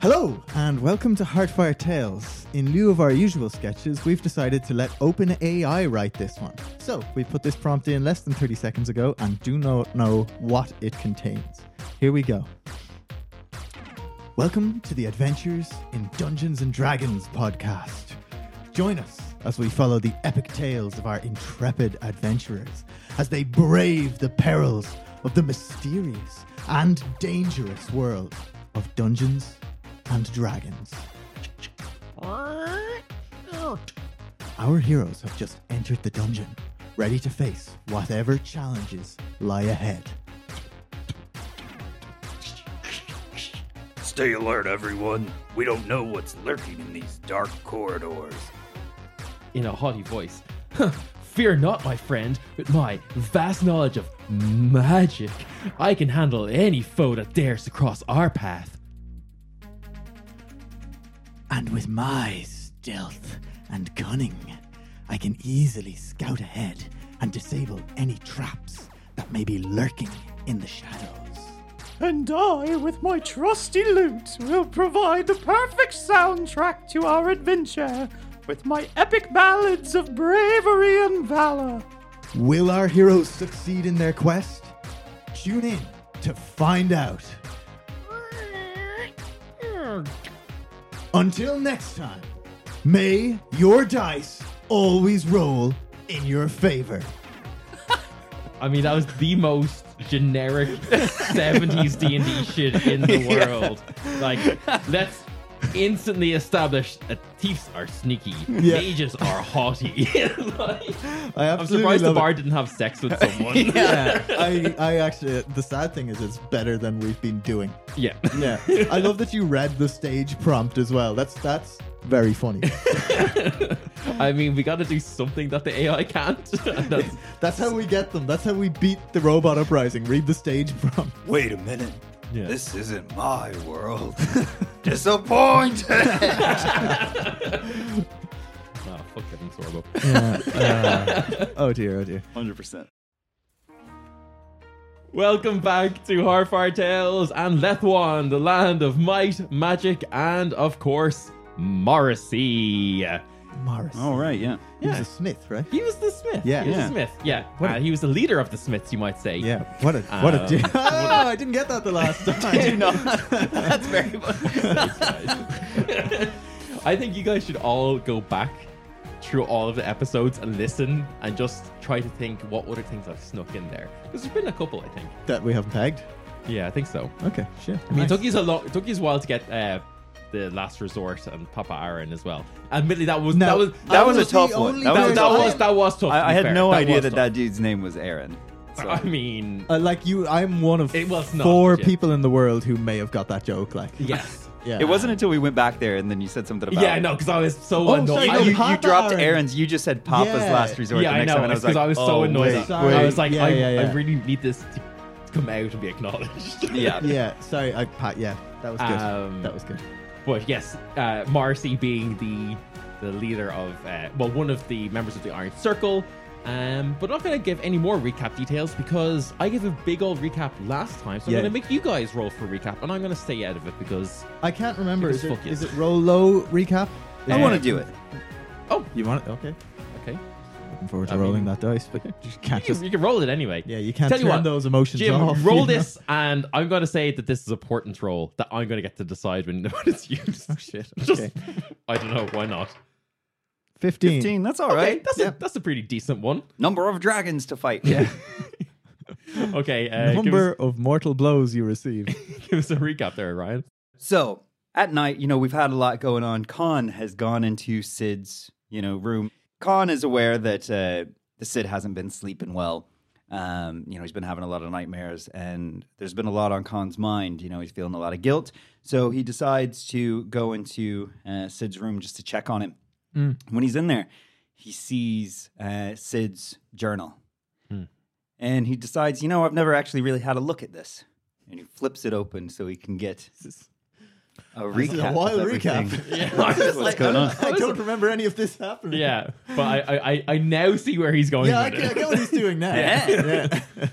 Hello, and welcome to Heartfire Tales. In lieu of our usual sketches, we've decided to let OpenAI write this one. So, we put this prompt in less than 30 seconds ago and do not know what it contains. Here we go. Welcome to the Adventures in Dungeons and Dragons podcast. Join us as we follow the epic tales of our intrepid adventurers as they brave the perils of the mysterious and dangerous world of Dungeons and Dragons. Our heroes have just entered the dungeon, ready to face whatever challenges lie ahead. Stay alert, everyone. We don't know what's lurking in these dark corridors. in a haughty voice. Fear not, my friend. With my vast knowledge of magic, I can handle any foe that dares to cross our path. And with my stealth and cunning, I can easily scout ahead and disable any traps that may be lurking in the shadows. And I, with my trusty lute, will provide the perfect soundtrack to our adventure with my epic ballads of bravery and valor. Will our heroes succeed in their quest? Tune in to find out. Until next time, may your dice always roll in your favor. I mean, that was the most generic 70s D&D shit in the world. Like, let's instantly established that thieves are sneaky, Yeah. mages are haughty. Like, I I'm absolutely surprised the love it. bard didn't have sex with someone. yeah, I, I actually, the sad thing is it's better than we've been doing. yeah. Yeah, I love that you read the stage prompt as well. That's that's very funny. I mean, we got to do something that the AI can't. That's, That's how we get them. That's how we beat the robot uprising. Read the stage prompt. Wait a minute. Yeah. This isn't my world. Disappointed. oh, fuck getting Sorbo. Yeah. Uh, oh dear. Oh dear. 100%. Welcome back to Heartfire Tales and Lethwan, the land of might, magic, and of course, Morrissey. Morris. All right, yeah. He was a smith, right? He was the smith. Yeah. he was Yeah. the smith. Yeah, What Uh, a- he was the leader of the smiths, you might say. Yeah. What a what a. Um, Di- oh, I didn't get that the last time. I do not. That's very much. I think you guys should all go back through all of the episodes and listen and just try to think what other things I've snuck in there. Because there's been a couple, I think. that we haven't pegged. Yeah, I think so. Okay. Shit. I mean, it took you a long, it took you a while to get uh, the Last Resort and Papa Aaron as well. Admittedly, that was No, that was That I was a was tough the one. only That that, was that was that was tough. to I, I be had fair. no idea was that tough. that dude's name was Aaron. So. I mean, Uh, like you, I'm one of It was not, four yeah. people in the world who may have got that joke. Like, yes. yeah. It wasn't until we went back there and then you said something about Yeah, no, because I was so Oh, annoyed. sorry, You, I- you, Papa you dropped Aaron. Aaron's. You just said Papa's Yeah. last resort. yeah, the I next know. time, and I was because like, I was so oh, annoyed. wait, Sorry. I was like, Yeah, I, yeah, I really need this to come out and be acknowledged. Yeah. Yeah. Sorry, I Pat. Yeah, that was good. Um, that was good. But yes, uh, Morrissey being the the leader of uh, well, one of the members of the Iron Circle. Um, but I'm not going to give any more recap details because I gave a big old recap last time, so Yeah. I'm going to make you guys roll for recap, and I'm going to stay out of it because I can't remember. Because Is it, fuck you. is it roll low recap? I want to do it. oh, You want it? Okay. Okay, Looking forward to I rolling mean- that dice, but you can't you, just. you can roll it anyway. Yeah, you can't Tell you what, those emotions Jim, off. roll you know? this, and I'm going to say that this is a portent roll that I'm going to get to decide when, when it's used. Oh shit. Just, Okay. I don't know why not. Fifteen. 15, that's all Okay, right. that's a that's a pretty decent one. Number of dragons to fight. Yeah. Okay, uh, Number us, of mortal blows you receive. give us a recap there, Ryan. So at night, you know, we've had a lot going on. Khan has gone into Sid's, you know, room. Khan is aware that uh, the Sid hasn't been sleeping well. Um, you know, he's been having a lot of nightmares, and there's been a lot on Khan's mind. You know, he's feeling a lot of guilt, so he decides to go into uh, Sid's room just to check on him. When he's in there, he sees uh, Sid's journal, and he decides, you know, I've never actually really had a look at this, and he flips it open so he can get a recap. is a wild recap. Yeah, I was What's like- going on? I don't remember any of this happening. Yeah, but I, I, I- I now see where he's going Yeah, I, with I it. get what he's doing now. Yeah.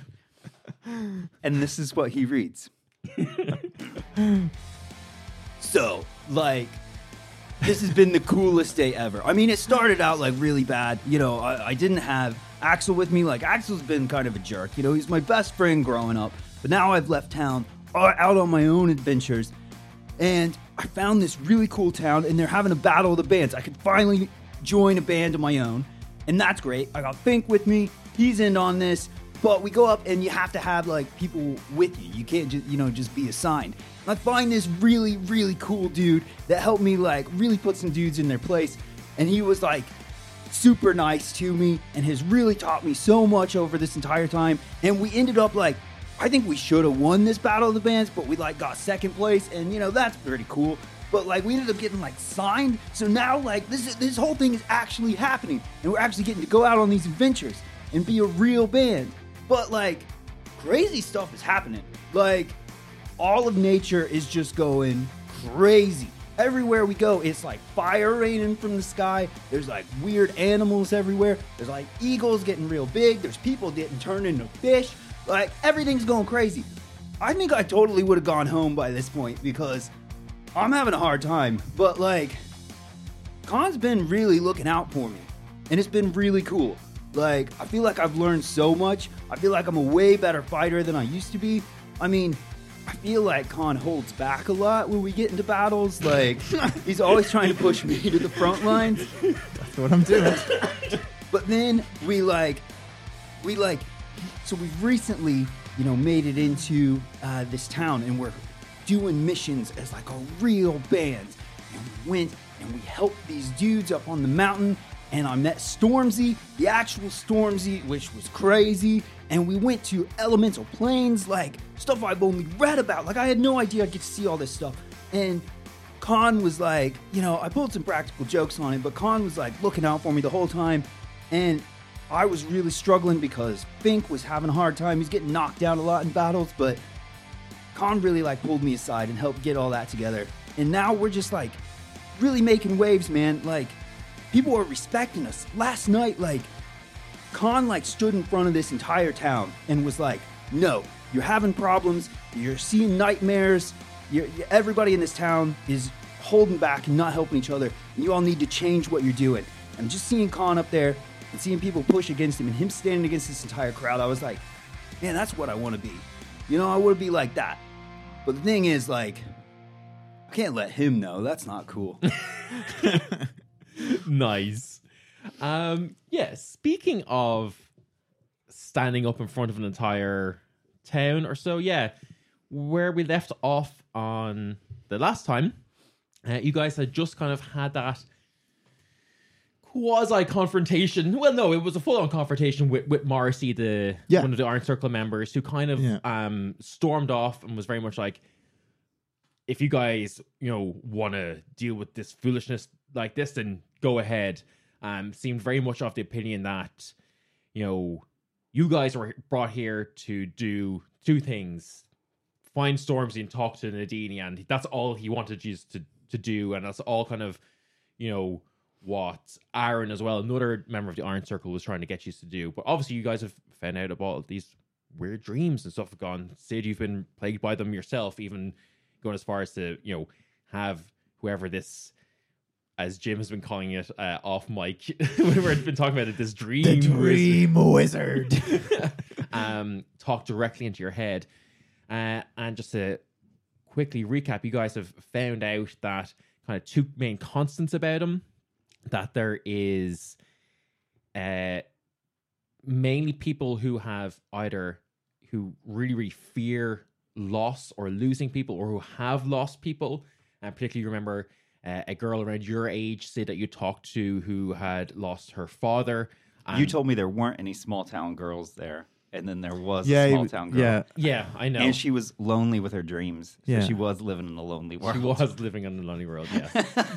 And this is what he reads. So, like, this has been the coolest day ever. I mean, it started out like really bad. You know, I, I didn't have Axel with me. Like, Axel's been kind of a jerk. You know, he's my best friend growing up. But now I've left town uh, out on my own adventures. And I found this really cool town, and they're having a battle of the bands. I could finally join a band of my own, and that's great. I got Fink with me. He's in on this. But we go up and you have to have like people with you. You can't just you know just be assigned. I find this really really cool dude that helped me like really put some dudes in their place, and he was like super nice to me and has really taught me so much over this entire time. And we ended up like I think we should have won this battle of the bands, but we like got second place, and you know that's pretty cool. But like we ended up getting like signed, so now like this this whole thing is actually happening, and we're actually getting to go out on these adventures and be a real band. But like crazy stuff is happening. Like all of nature is just going crazy. Everywhere we go, it's like fire raining from the sky. There's like weird animals everywhere. There's like eagles getting real big. There's people getting turned into fish. Like everything's going crazy. I think I totally would have gone home by this point because I'm having a hard time. But like, Khan's been really looking out for me, and it's been really cool. Like, I feel like I've learned so much. I feel like I'm a way better fighter than I used to be. I mean, I feel like Khan holds back a lot when we get into battles. Like, he's always trying to push me to the front lines. That's what I'm doing. But then we like, we like, so we've recently, you know, made it into uh, this town and we're doing missions as like a real band. And we went and we helped these dudes up on the mountain. And I met Stormzy, the actual Stormzy, which was crazy. And we went to elemental planes, like stuff I've only read about. Like I had no idea I'd get to see all this stuff. And Khan was like, you know, I pulled some practical jokes on him, but Khan was like looking out for me the whole time. And I was really struggling because Fink was having a hard time. He's getting knocked down a lot in battles, but Khan really like pulled me aside and helped get all that together. And now we're just like really making waves, man. Like people are respecting us. Last night, like Khan like stood in front of this entire town and was like, "No, you're having problems. You're seeing nightmares. You're, everybody in this town is holding back and not helping each other. And you all need to change what you're doing." And just seeing Khan up there and seeing people push against him and him standing against this entire crowd, I was like, "Man, that's what I want to be." You know, I want to be like that. But the thing is, like, I can't let him know. That's not cool. nice. Um, yeah, speaking of standing up in front of an entire town or so, yeah, where we left off on the last time, uh, you guys had just kind of had that quasi confrontation. Well, no, it was a full on confrontation with, with Morrissey, the Yeah. one of the Iron Circle members, who kind of Yeah. um stormed off and was very much like, if you guys, you know, want to deal with this foolishness like this, then go ahead. Um, seemed very much of the opinion that, you know, you guys were brought here to do two things: find Stormzy and talk to Nadine, and that's all he wanted you to to do, and that's all kind of, you know, what Aaron as well, another member of the Iron Circle, was trying to get you to do. But obviously, you guys have found out about these weird dreams and stuff have gone. Sid, you've been plagued by them yourself, even going as far as to you know have whoever this. As Jim has been calling it uh, off mic, we've been talking about it, this dream, The wizard Dream Wizard. um, talk directly into your head. Uh, and just to quickly recap, you guys have found out that kind of two main constants about him. That there is uh, mainly people who have either who really, really fear loss or losing people, or who have lost people. And particularly remember uh, a girl around your age, say that you talked to, who had lost her father. you told me there weren't any small town girls there, and then there was yeah, a small town girl. yeah. yeah, I know. And she was lonely with her dreams. So Yeah. she was living in a lonely world. She was living in a lonely world, yes.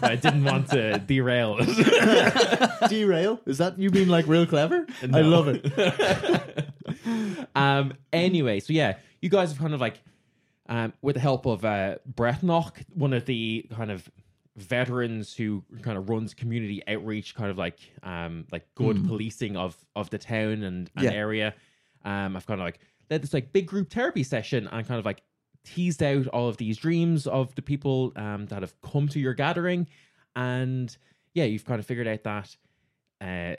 I didn't want to derail it. Derail? Is that you being like real clever? I No. love it. um. Anyway, so yeah, you guys have kind of like, um, with the help of uh, Bretnock, one of the kind of veterans who kind of runs community outreach, kind of like um like good policing of of the town and, and Yeah. area. Um, I've kind of like led this like big group therapy session and kind of like teased out all of these dreams of the people um, that have come to your gathering, and yeah, you've kind of figured out that, uh,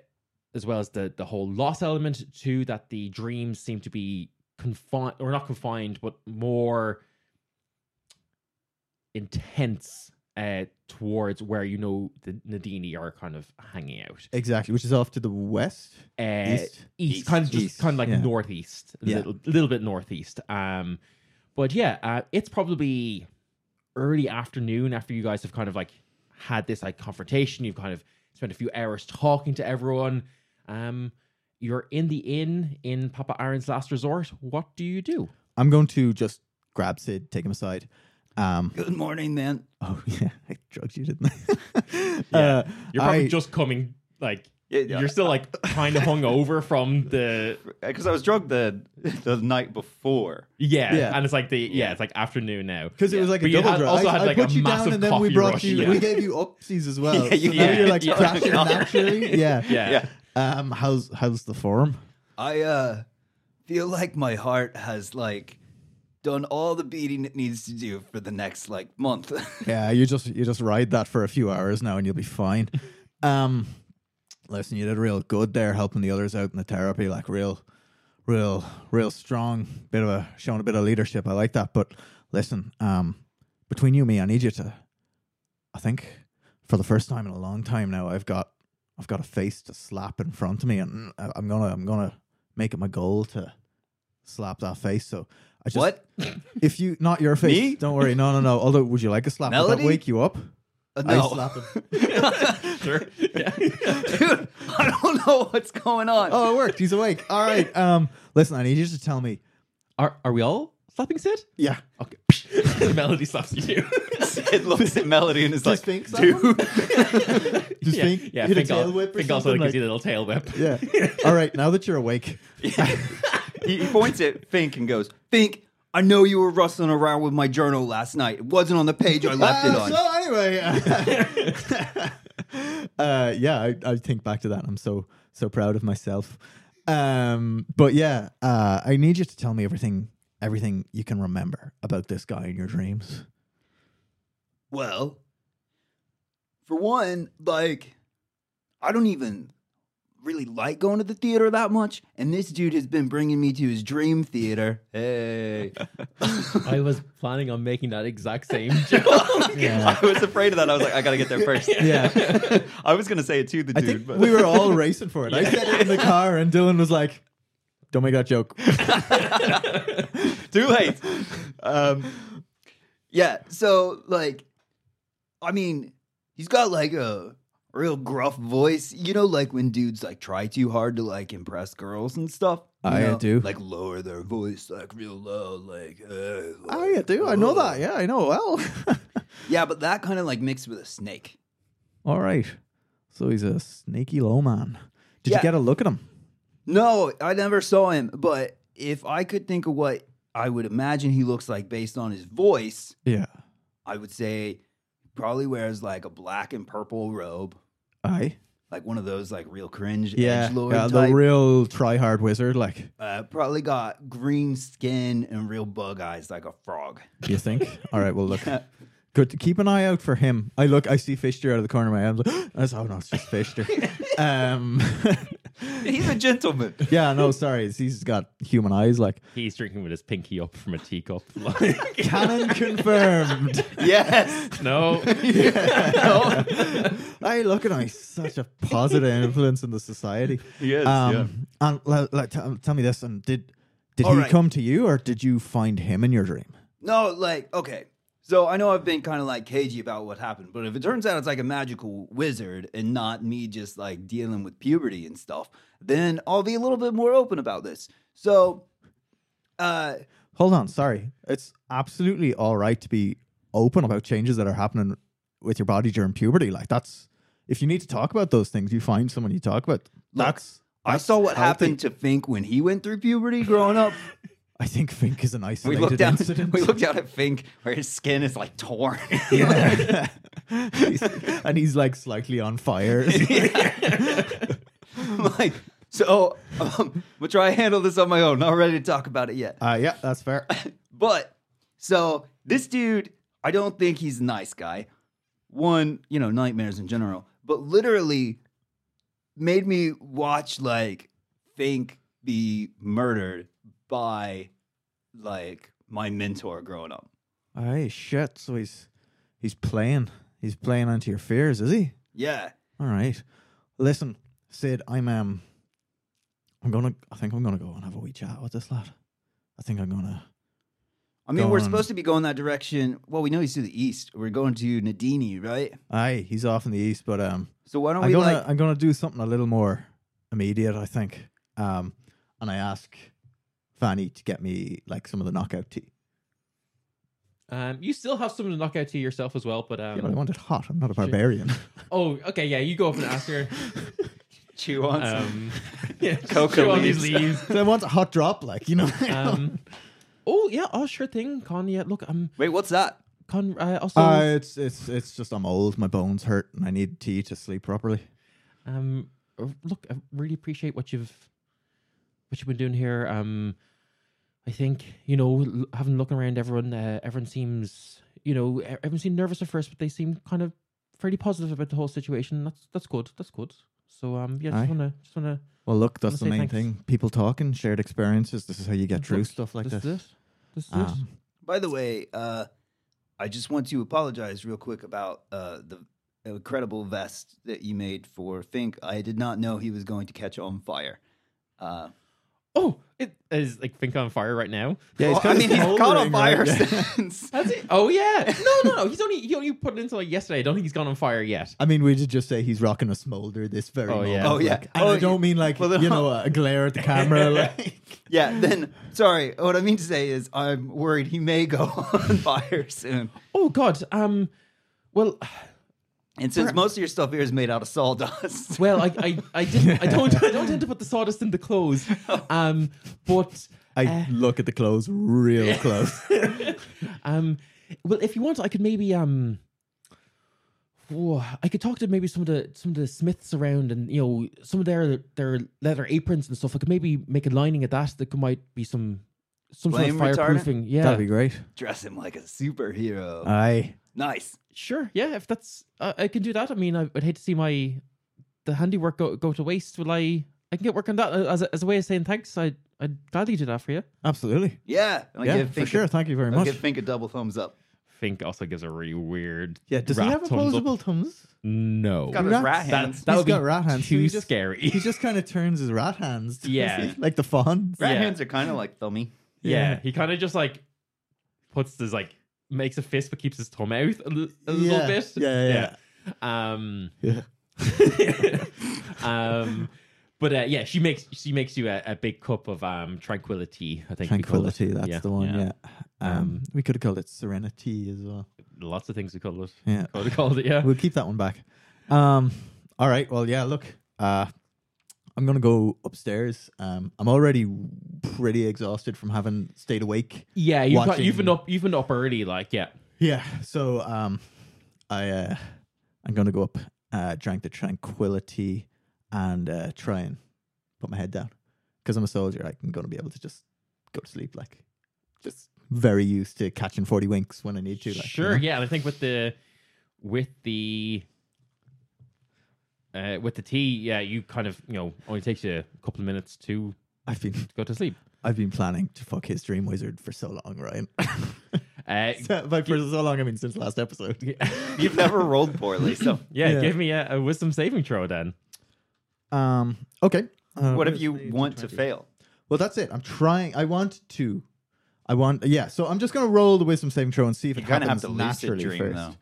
as well as the the whole loss element too, that the dreams seem to be confined or not confined, but more intense uh, towards where you know the Nadini are kind of hanging out. Exactly, which is off to the west. Uh, East? east, East, kind of just east, kind of like yeah. northeast, a Yeah. little, little bit northeast. Um, but yeah, uh, it's probably early afternoon after you guys have kind of like had this like confrontation. You've kind of spent a few hours talking to everyone. Um, you're in the inn in Papa Aaron's last resort. What do you do? I'm going to just grab Sid, take him aside. Um, Good morning, man. oh yeah, I drugged you, didn't I? Uh, You're probably I- just coming like Yeah, yeah. you're still like kind of hungover from the Because I was drugged the the night before. yeah, Yeah. and it's like the yeah, Yeah. it's like afternoon now. Because it was like a But you double had- drug. also I, had, I like, put a you down and then we brought rush, you. yeah. We gave you upsies as well. Yeah, you, so yeah. you're like yeah. crashing naturally. Yeah. Yeah. Yeah. Um, how's how's the form? I uh feel like my heart has like done all the beating it needs to do for the next like month. Yeah, you just you just ride that for a few hours now, and you'll be fine. Um, listen, you did real good there, helping the others out in the therapy. Like real, real, real strong. Bit of a showing a bit of leadership. I like that. But listen, um, between you and me, I need you to. I think for the first time in a long time now, I've got I've got a face to slap in front of me, and I- I'm gonna I'm gonna make it my goal to slap that face. So I just what? if you not your face, Me? don't worry. No, no, no. Although, would you like a slap? Would Melody? that wake you up? Uh, I slap him. Sure. Yeah. Dude, I don't know what's going on. Oh, it worked. He's awake. All right. Um, listen, I need you to tell me. Are are we all slapping Sid? Yeah. Okay. Melody slaps you too. Sid looks at Melody and is Does like, Fink slap dude. Just yeah, think. yeah. hit a Fink, tail whip or Fink also something, gives like- you a little tail whip. Yeah. All right. Now that you're awake, he, he points at Fink and goes, Fink, I know you were rustling around with my journal last night. It wasn't on the page I left it Uh, on. So anyway, uh, yeah, I, I think back to that. I'm so so proud of myself. Um, but yeah, uh, I need you to tell me everything everything you can remember about this guy in your dreams. Well, for one, like, I don't even really like going to the theater that much, and this dude has been bringing me to his dream theater. Hey. I was planning on making that exact same joke. Yeah. I was afraid of that. I was like, I gotta get there first. Yeah. I was gonna say it to the I dude, think but we were all racing for it. I said it in the car, and Dylan was like, "Don't make that joke." too late. Um, yeah. So, like, I mean, he's got like a real gruff voice. You know, like when dudes like try too hard to like impress girls and stuff. I know? do. Like lower their voice like real low, like. Uh, Oh, yeah, do I know that? Yeah, I know well. Yeah, but that kind of like mixed with a snake. all right. So he's a snaky low man. Did Yeah. you get a look at him? No, I never saw him, but if I could think of what I would imagine he looks like based on his voice, Yeah. I would say probably wears like a black and purple robe, Aye. like one of those like real cringe Yeah. edgelord yeah the real try hard wizard. Like, uh, probably got green skin and real bug eyes like a frog. you think? all right. Well, look. Good. to Keep an eye out for him. I look. I see Fisher out of the corner of my eye. I'm like, I oh no, it's just Fister. um. He's a gentleman. yeah. No. Sorry. He's got human eyes. Like He's drinking with his pinky up from a teacup. canon confirmed. yes. no. I look at him. He's such a positive influence in the society. He is, Um, And le- le- tell, tell me this. And did did All he right. come to you, or did you find him in your dream? No, like, okay. So I know I've been kind of like cagey about what happened, but if it turns out it's like a magical wizard and not me just like dealing with puberty and stuff, then I'll be a little bit more open about this. So, uh, Hold on. Sorry. It's absolutely all right to be open about changes that are happening with your body during puberty. Like that's if you need to talk about those things, you find someone you talk about. That's I that's saw what healthy. happened to Fink when he went through puberty growing up. I think Fink is an we isolated looked down. incident. We looked down at Fink where his skin is like torn. Yeah. He's- and he's like slightly on fire. like, so um, we'll try to handle this on my own. Not ready to talk about it yet. Uh, yeah, that's fair. But So this dude, I don't think he's a nice guy. One, you know, nightmares in general, but literally made me watch like Fink be murdered by like my mentor growing up. Aye, shit. So he's he's playing. He's playing onto your fears, is he? Yeah. All right. Listen, Sid, I'm um I'm gonna I think I'm gonna go and have a wee chat with this lad. I think I'm gonna I mean, we're supposed to be going that direction. Well, we know he's to the east. We're going to Nadini, right? Aye, he's off in the east, but um So why don't I'm we gonna like I'm gonna do something a little more immediate, I think. Um and I ask Fanny to get me like some of the knockout tea. Um, you still have some of the knockout tea yourself as well, but um, yeah, but I want it hot. I'm not a barbarian. oh, okay, yeah, you go up and ask her. chew on some? Um, yeah, Coca chew on leaves. leaves. so I want a hot drop, like, you know. Um, oh yeah, oh sure thing, Khan. Yeah, look, um, Wait, what's that? Khan. Uh, also, uh, it's it's it's just I'm old, my bones hurt, and I need tea to sleep properly. Um, uh, look, I really appreciate what you've what you've been doing here. Um, I think you know, l- having a look around, everyone, uh, everyone seems, you know, everyone seemed nervous at first, but they seem kind of fairly positive about the whole situation. That's that's good. That's good. So um, yeah, Aye. just wanna just wanna Well, look, that's the main thanks. thing. People talking, shared experiences. This is how you get through stuff like this this. is it. This is it. Um, By the way, uh, I just want to apologize real quick about uh, the incredible vest that you made for Fink. I did not know he was going to catch on fire. Uh, Oh, it is like Fink on fire right now. yeah, well, I kinda mean, he's caught on fire right? Since. Has he? Oh yeah. No, no, no. He's only he only put it into like yesterday. I don't think he's gone on fire yet. I mean, we should just say he's rocking a smolder this very Oh, moment. yeah. Oh, yeah. like- and Oh, I don't mean like well, then- you know a glare at the camera. like yeah, then, sorry. What I mean to say is I'm worried he may go on fire soon. Oh God. Um. Well, And since most of your stuff here is made out of sawdust. well, I, I, I didn't. I don't. I don't tend to put the sawdust in the clothes. Um. But. I Uh, look at the clothes real close. um. Well, if you want, I could maybe um. whoa, I could talk to maybe some of the some of the smiths around, and you know some of their their leather aprons and stuff. I could maybe make a lining of that. That could, might be some some sort of Flame retardant? fireproofing. Yeah, That'd be great. Dress him like a superhero. Aye. Nice. Sure, yeah. If that's, uh, I can do that. I mean, I, I'd hate to see my the handiwork go go to waste. Will I? I can get work on that as a, as a way of saying thanks. I I'd gladly do that for you. Absolutely. Yeah. I'll yeah, give for sure. A, Thank you very I'll much. give Fink a double thumbs up. Fink also gives a really weird. yeah, does he rat have thumbs up. opposable thumbs? No, Got his rat hands. that He's would be got rat hands, so too he just- scary. He just kind of turns his rat hands. Yeah. like the fawns. Rat Yeah. hands are kind of like thummy. yeah, Yeah. he kind of just like puts his like makes a fist but keeps his thumb out a, a Yeah. little bit. Yeah, yeah, yeah. Um. Yeah. um. But uh, yeah, she makes she makes you a, a big cup of um tranquility. I think we call it. Tranquility, that's Yeah, the one. yeah. Yeah. Um, Um, we could have called it Serenity as well. Lots of things we call it. Yeah. Called, called it. Yeah. We'll keep that one back. Um, all right. Well, yeah. Look, uh, I'm gonna go upstairs. Um, I'm already pretty exhausted from having stayed awake. Yeah, you've got, you've been up you've been up early. Like yeah. Yeah. So, um, I uh, I'm gonna go up, uh, drink the tranquility, and uh, try and put my head down because I'm a soldier. I'm gonna be able to just go to sleep. Like, just very used to catching forty winks when I need to. Like, you sure. know? Yeah, and I think with the with the uh, with the tea, yeah, you kind of you know only takes you a couple of minutes to I've been go to sleep. I've been planning to fuck his dream wizard for so long, Ryan. Uh, By for so long, I mean since last episode. You've never rolled poorly, so yeah, Yeah. give me a, a wisdom saving throw then. Um. Okay. Uh, what if you the want to 20? fail? Well, that's it. I'm trying. I want to. I want. Yeah. So I'm just gonna roll the wisdom saving throw and see if You it kind of have happens to lucid naturally dream, first. though.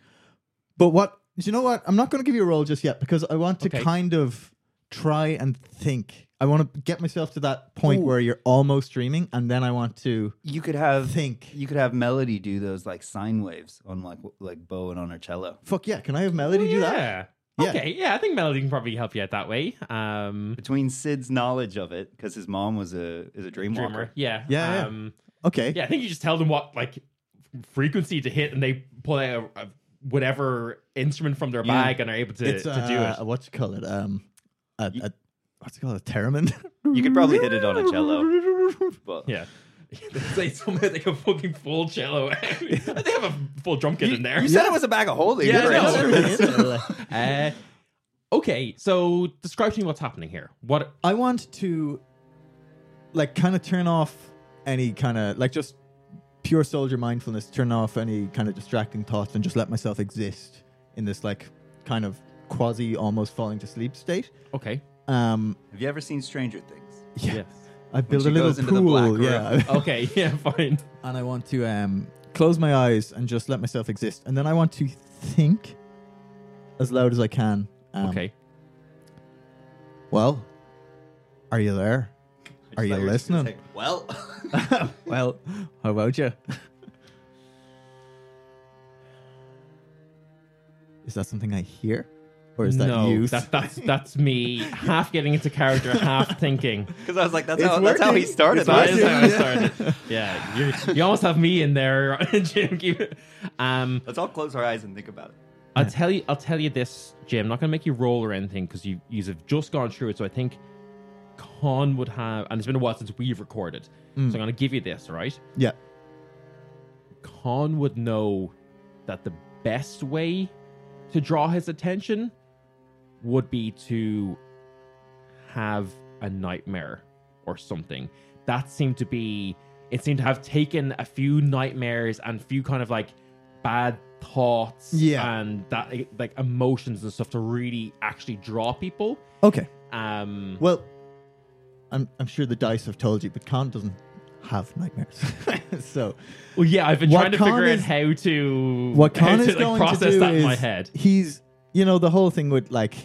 But what? Do you know what? I'm not going to give you a roll just yet because I want to Okay. kind of try and think. I want to get myself to that point Ooh. where you're almost dreaming, and then I want to You could have think. You could have Melody do those like sine waves on like w- like bow and on her cello. Fuck yeah! Can I have Melody do that? yeah. Yeah. Okay, yeah, I think Melody can probably help you out that way. Um, Between Sid's knowledge of it, because his mom was a is a dream drummer, walker. yeah, Yeah, yeah. um, Okay. yeah. I think you just tell them what like frequency to hit, and they pull out a, a, whatever instrument from their Yeah. bag and are able to, it's to uh, do it. What you call it? Um, a, a, what's it called? A theremin. You could probably hit it on a cello, but Yeah, they somehow take a fucking full cello. they have a full drum kit in there. You said it was a bag of holding. Yeah, You're I right. know. Uh, okay, so describe to me what's happening here. What? I want to, like, kind of turn off any kind of like just pure soldier mindfulness. Turn off any kind of distracting thoughts and just let myself exist in this like kind of quasi almost falling to sleep state. Okay. Um, Have you ever seen Stranger Things? yeah, Yes. I built she a little goes into the pool. black yeah, room. Okay. Yeah. Fine. and I want to um close my eyes and just let myself exist, and then I want to think as loud as I can. Um, okay. Well, are you there? Are you listening? well, well, how about you? Is that something I hear, or is that no, you? that, that's that's me half getting into character, half thinking. because I was like, that's It's how that's how he started. That is how I started. Yeah, you you almost have me in there, Jim. Um, Let's all close our eyes and think about it. I'll tell you. I'll tell you this, Jim. I'm not gonna make you roll or anything because you you have just gone through it. So I think Khan would have, and it's been a while since we've recorded. So I'm gonna give you this, right? yeah. Khan would know that the best way to draw his attention would be to have a nightmare or something. That seemed to be it seemed to have taken a few nightmares and few kind of like bad thoughts Yeah. and that like emotions and stuff to really actually draw people. Okay. Um Well, I'm I'm sure the dice have told you, but Khan doesn't have nightmares. so well, yeah, I've been trying to Khan figure is- out how to what Khan to, is like, going process to do that is in my head. he's you know the whole thing with like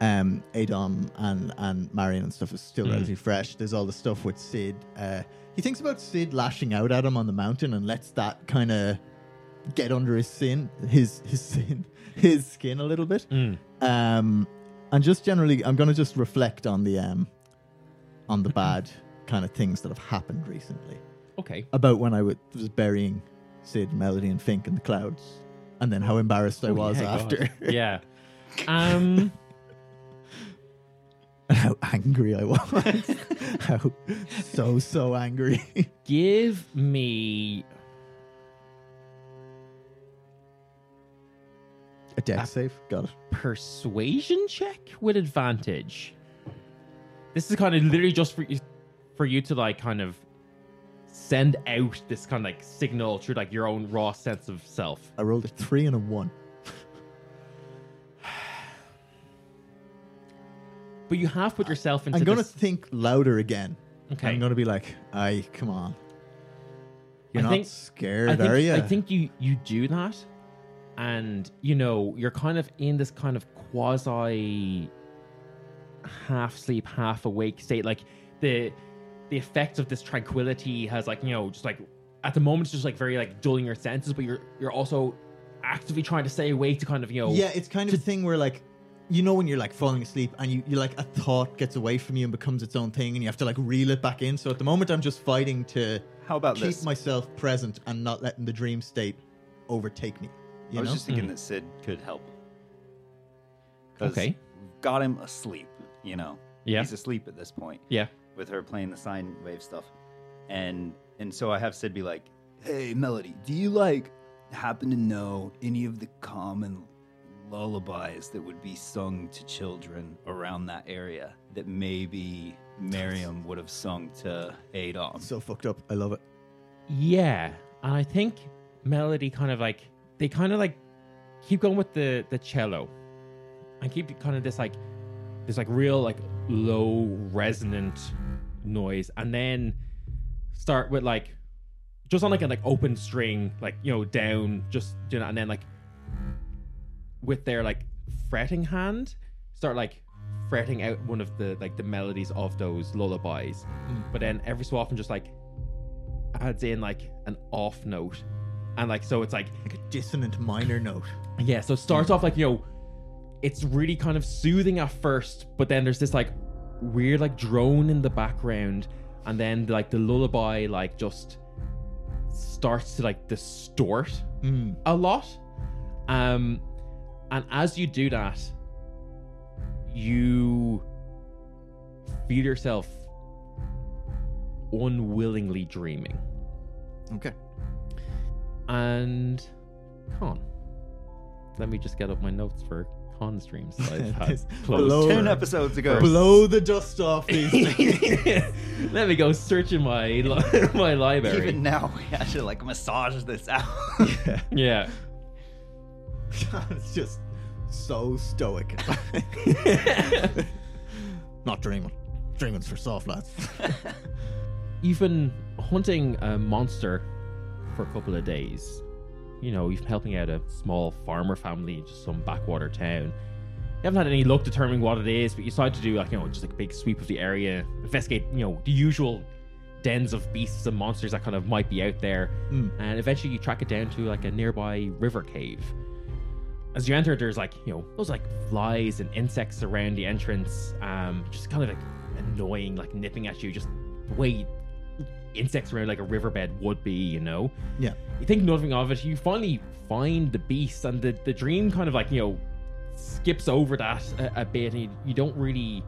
um Adam and and Marion and stuff is still Mm. relatively fresh. There's all the stuff with Sid. Uh, he thinks about Sid lashing out at him on the mountain and lets that kind of get under his sin, his his sin, his skin a little bit. Mm. Um, and just generally, I'm gonna just reflect on the um on the bad kind of things that have happened recently Okay. about when I was burying Sid, Melody, and Fink in the clouds, and then how embarrassed I Oh, was yeah, after, yeah. Um and how angry I was, how so so angry. give me A Dex save, got it. persuasion check with advantage. This is kind of literally just for you, for you to like kind of send out this kind of like signal through like your own raw sense of self. I rolled a three and a one. But you have put yourself into I'm gonna this- think louder again. Okay. I'm gonna be like, "I come on, you're I not think- scared, I think, are you?" I think you you do that, and you know you're kind of in this kind of quasi half sleep, half awake state. Like the the effects of this tranquility has like you know just like at the moment it's just like very like dulling your senses, but you're you're also actively trying to stay awake to kind of you know Yeah, it's kind of a thing where like you know when you're like falling asleep and you you like a thought gets away from you and becomes its own thing and you have to like reel it back in. So at the moment I'm just fighting to How about keep this? myself present and not letting the dream state overtake me. You I was know? just thinking hmm. that Sid could help. 'Cause Okay. we've got him asleep. You know, Yeah. he's asleep at this point. yeah with her playing the sine wave stuff. And and so I have Sid be like, "Hey, Melody, do you like happen to know any of the common lullabies that would be sung to children around that area that maybe Miriam would have sung to Adon?" so fucked up. I love it. Yeah, and I think melody kind of like they kind of like keep going with the the cello, and keep kind of this like this like real like low resonant noise, and then start with like just on like an like open string, like you know down, just doing that, and then like with their like fretting hand, start like fretting out one of the like the melodies of those lullabies, hmm. but then every so often just like adds in like an off note. And like so it's like Like a dissonant minor note. yeah so it starts hmm. off like you know it's really kind of soothing at first but then there's this like weird like drone in the background and then like the lullaby like just starts to like distort Mm. a lot um and as you do that you feel yourself unwillingly dreaming. Okay. And Khan. Let me just get up my notes for Khan streams that I've had below- Ten episodes ago. Blow the dust off these. Let me go searching my my library. Even now, we had to like massage this out. Yeah. it's just so stoic. Not dreaming. Dreaming's for soft lads. You've been hunting a monster for a couple of days. You know, you've been helping out a small farmer family in just some backwater town. You haven't had any luck determining what it is, but you decide to do like, you know, just like a big sweep of the area, investigate, you know, the usual dens of beasts and monsters that kind of might be out there. Mm. And eventually you track it down to like a nearby river cave. As you enter, there's like, you know, those like flies and insects around the entrance, um, just kind of like annoying, like nipping at you, just the way insects around like a riverbed would be, you know? Yeah. You think nothing of it. You finally find the beast, and the, the dream kind of like, you know, skips over that a, a bit, and you, you don't really.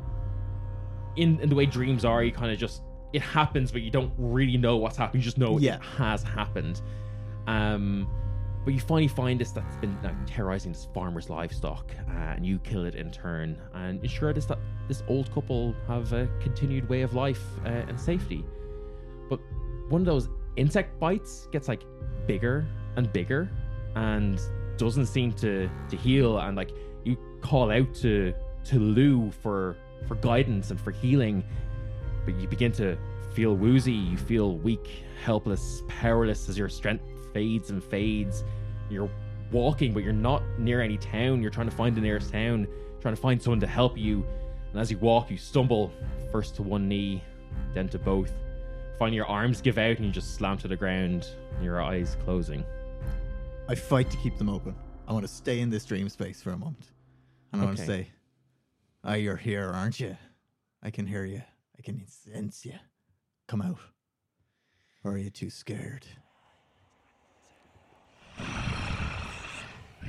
In, in the way dreams are, you kind of just. It happens, but you don't really know what's happening. You just know Yeah. it has happened. Um, but you finally find this that's been like, terrorizing this farmer's livestock, uh, and you kill it in turn, and ensure this that this old couple have a continued way of life uh, and safety. But one of those insect bites gets like bigger and bigger, and doesn't seem to to heal. And like you call out to to Lou for for guidance and for healing, but you begin to feel woozy. You feel weak, helpless, powerless as your strength fades and fades. You're walking, but you're not near any town. You're trying to find the nearest town, trying to find someone to help you. And as you walk, you stumble first to one knee, then to both. Finally, your arms give out and you just slam to the ground, your eyes closing. I fight to keep them open. I want to stay in this dream space for a moment. And I want to Okay. say, Ah, you're here, aren't you? I can hear you. I can sense you. Come out. Or are you too scared?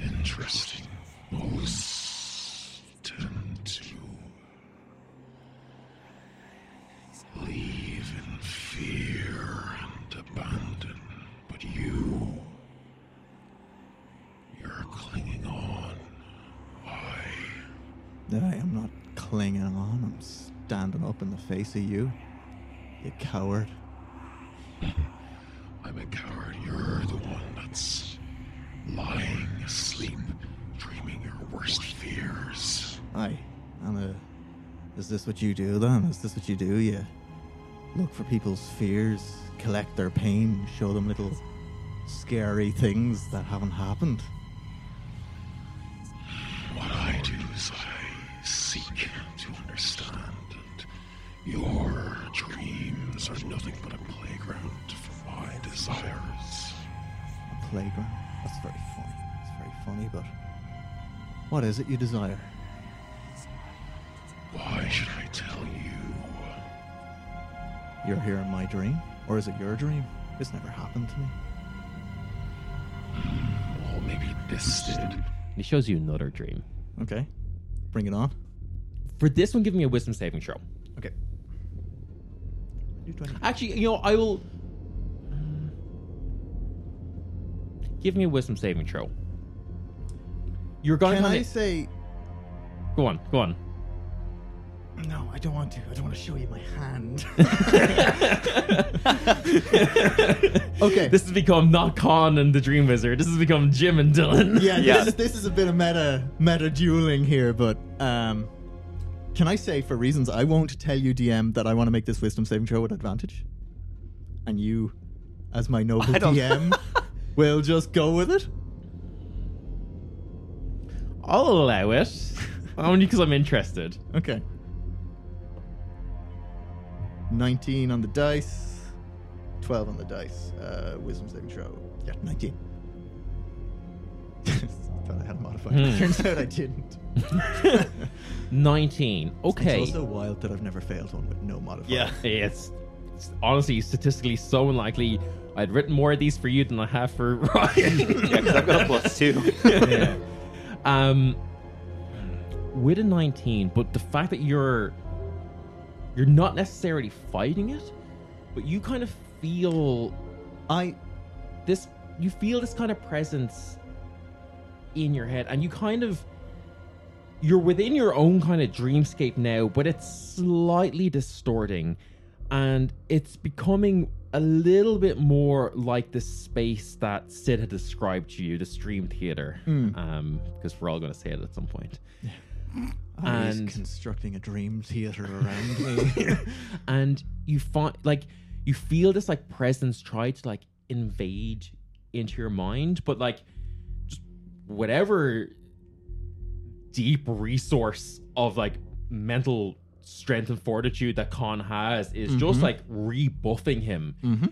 Interesting. Most tend to leave in fear and abandon, but you, you're clinging on. Why? That I am not clinging on. I'm standing up in the face of you. You coward. I'm a coward. You're the one that's lying asleep, dreaming your worst fears. Aye. And uh, is this what you do then? Is this what you do? You look for people's fears, collect their pain, show them little scary things that haven't happened. What I do is I seek to understand, and your dreams are nothing but a playground for my desires. A playground. That's very funny. That's very funny, but what is it you desire? You're here in my dream? Or is it your dream? This never happened to me. Well, maybe this did. He shows you another dream. Okay. Bring it on. For this one, give me a wisdom saving throw. Okay. You try to- Actually, you know, I will. Give me a wisdom saving throw. You're gonna. Can I kinda- say Go on, go on. No? I don't want to. I don't want to show you my hand. okay. This has become not Khan and the Dream Wizard. This has become Jim and Dylan. yeah, Yeah. This, is, this is a bit of meta meta dueling here, but um, can I say for reasons I won't tell you, DM, that I want to make this wisdom saving throw with advantage, and you, as my noble I DM, will just go with it. I'll allow it. Only because I'm interested. Okay. 19 on the dice, 12 on the dice. Uh, wisdom saving throw. Yeah, 19. Thought I had a modifier. Hmm. Turns out I didn't. 19. Okay. It's also wild that I've never failed one with no modifier. It's, it's honestly statistically so unlikely. I'd written more of these for you than I have for Ryan. Yeah, because I've got a plus two. yeah. Um, with a 19, but the fact that you're you're not necessarily fighting it, but you kind of feel I this you feel this kind of presence in your head and you kind of you're within your own kind of dreamscape now but it's slightly distorting and it's becoming a little bit more like the space that sid had described to you the stream theater. Um because we're all going to say it at some point I was And- constructing a dream theater around me. and you find like you feel this like presence try to like invade into your mind but like just whatever deep resource of like mental strength and fortitude that Khan has is just Mhm. like rebuffing him Mhm.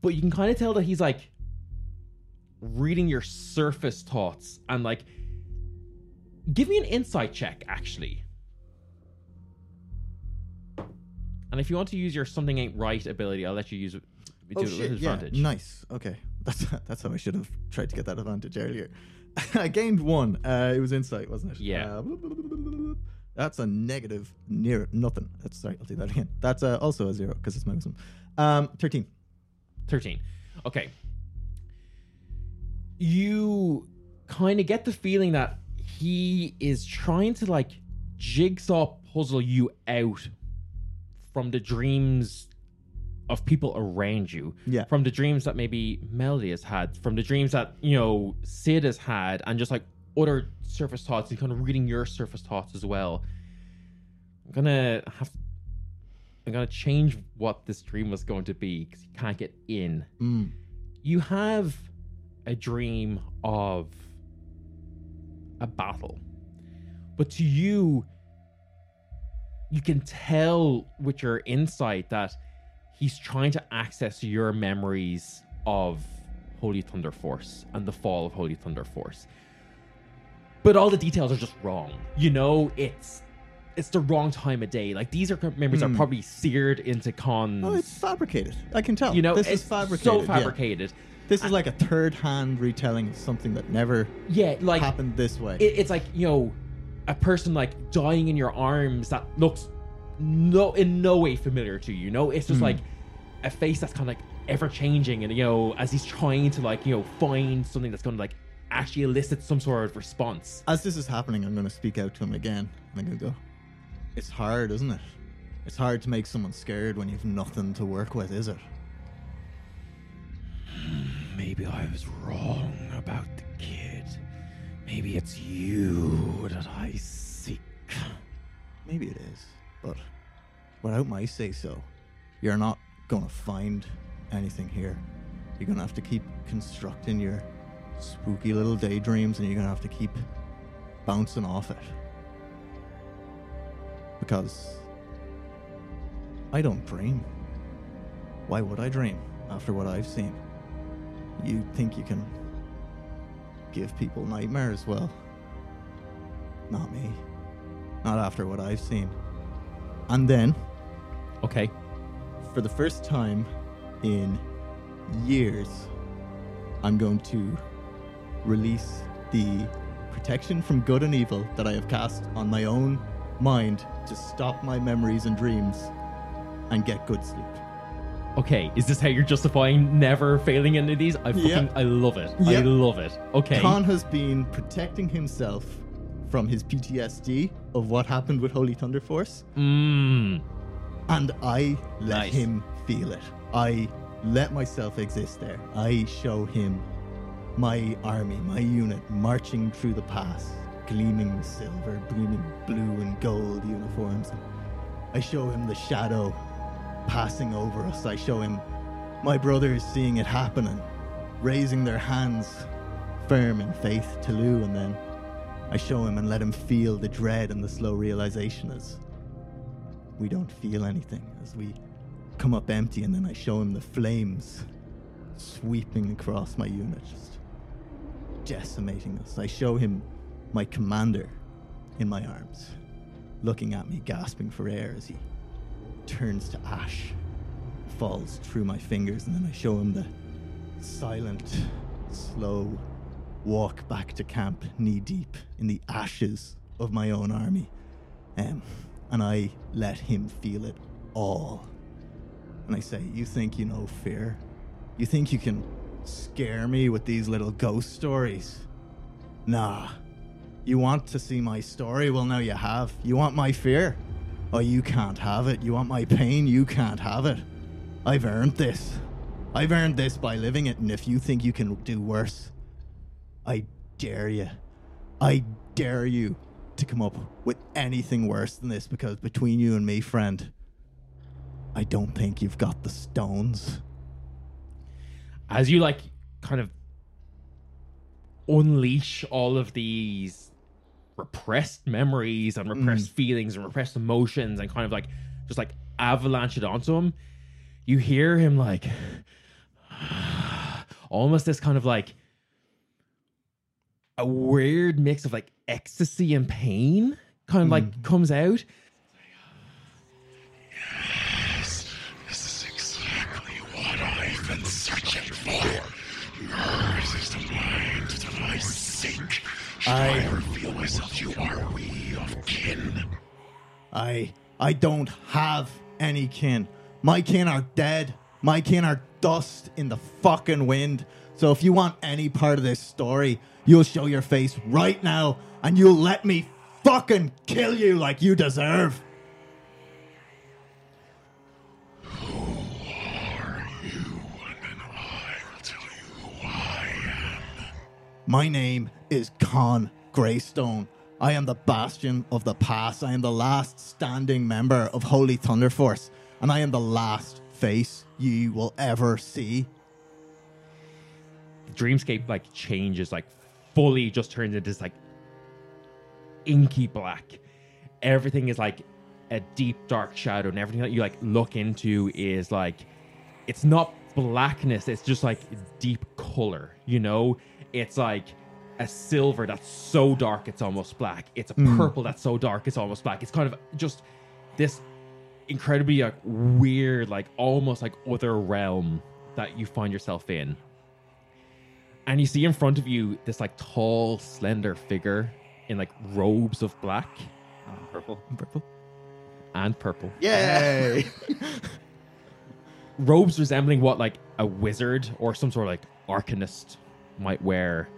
but you can kind of tell that he's like reading your surface thoughts and like give me an insight check actually and if you want to use your something ain't right ability i'll let you use it do oh it with shit! Yeah, nice. Okay, that's that's how I should have tried to get that advantage earlier. I gained one. Uh, it was insight, wasn't it? Yeah. Uh, that's a negative near nothing. That's sorry. I'll do that again. That's uh, also a zero because it's my wisdom. Um, thirteen. 13 okay you kind of get the feeling that he is trying to like jigsaw puzzle you out from the dreams of people around you Yeah. from the dreams that maybe melody has had from the dreams that you know sid has had and just like other surface thoughts and kind of reading your surface thoughts as well i'm gonna have i'm gonna change what this dream was going to be because you can't get in Mm. you have a dream of a battle but to you you can tell with your insight that he's trying to access your memories of holy thunder force and the fall of holy thunder force but all the details are just wrong you know it's it's the wrong time of day like these are memories Hmm. are probably seared into Khan's Oh, it's fabricated. I can tell. you know this it's is fabricated. so yeah. This is like a third-hand retelling of something that never yeah like happened this way. it, it's like you know a person like dying in your arms that looks no in no way familiar to you you know it's just Hmm. like a face that's kind of like ever changing and you know as he's trying to like you know find something that's going to like actually elicit some sort of response As this is happening, I'm going to speak out to him again. And I'm going to go, It's hard, isn't it? It's hard to make someone scared when you've nothing to work with, is it? Maybe I was wrong about the kid. Maybe it's you that I seek. Maybe it is, but without my say so, you're not to find anything here. You're to have to keep constructing your spooky little daydreams and you're to have to keep bouncing off it. Because I don't dream. Why would I dream after what I've seen? You think you can give people nightmares? Well, not me. Not after what I've seen. And then, okay for the first time in years, I'm going to release the protection from good and evil that I have cast on my own mind to stop my memories and dreams and get good sleep. Okay is this how you're justifying never failing any of these i fucking Yeah. i love it i love it okay Khan has been protecting himself from his PTSD of what happened with Holy Thunder Force, mm. and I let Nice. him feel it. I let myself exist there. I show him my army, my unit marching through the pass, gleaming silver, gleaming blue and gold uniforms. I show him the shadow passing over us. I show him my brothers seeing it happening, raising their hands firm in faith to Lou, and then I show him and let him feel the dread and the slow realization as we don't feel anything, as we come up empty, and then I show him the flames sweeping across my unit, just decimating us. I show him my commander in my arms, looking at me, gasping for air as he turns to ash, falls through my fingers, and then I show him the silent, slow walk back to camp, knee deep in the ashes of my own army. Um, and I let him feel it all. and I say, You think you know fear? You think you can scare me with these little ghost stories? Nah. You want to see my story? Well, now you have. You want my fear? Oh, you can't have it. You want my pain? You can't have it. I've earned this. I've earned this by living it, and if you think you can do worse, I dare you. I dare you to come up with anything worse than this because between you and me, friend, I don't think you've got the stones. as you like kind of unleash all of these repressed memories and repressed mm. feelings and repressed emotions and kind of like just like avalanche it onto him you hear him like almost this kind of like a weird mix of like ecstasy and pain kind of like mm. comes out I I don't have any kin. My kin are dead. My kin are dust in the fucking wind. So if you want any part of this story, you'll show your face right now and you'll let me fucking kill you like you deserve. My name is Khan Greystone. I am the bastion of the past. I am the last standing member of Holy Thunder Force, and I am the last face you will ever see. The dreamscape like changes like fully just turns into this like inky black everything is like a deep dark shadow and everything that you like look into is like it's not blackness it's just like deep color you know it's like a silver that's so dark it's almost black it's a hmm. purple that's so dark it's almost black it's kind of just this incredibly like weird like almost like other realm that you find yourself in and you see in front of you this like tall, slender figure in like robes of black Purple. Purple. and purple. Yay! Robes resembling what like a wizard or some sort of like arcanist might wear,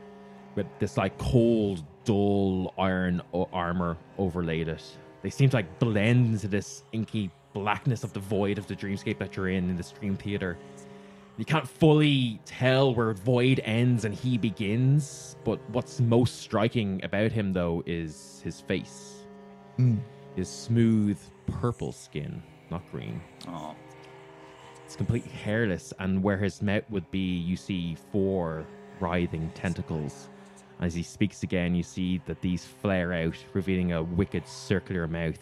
with this like cold, dull iron o- armor overlaid it. They seem to like blend into this inky blackness of the void of the dreamscape that you're in in this dream theater. You can't fully tell where void ends and he begins, but what's most striking about him though is his face. Hmm. His smooth purple skin, not green. Oh, It's completely hairless, and where his mouth would be, you see four writhing tentacles. As he speaks again, you see that these flare out, revealing a wicked circular mouth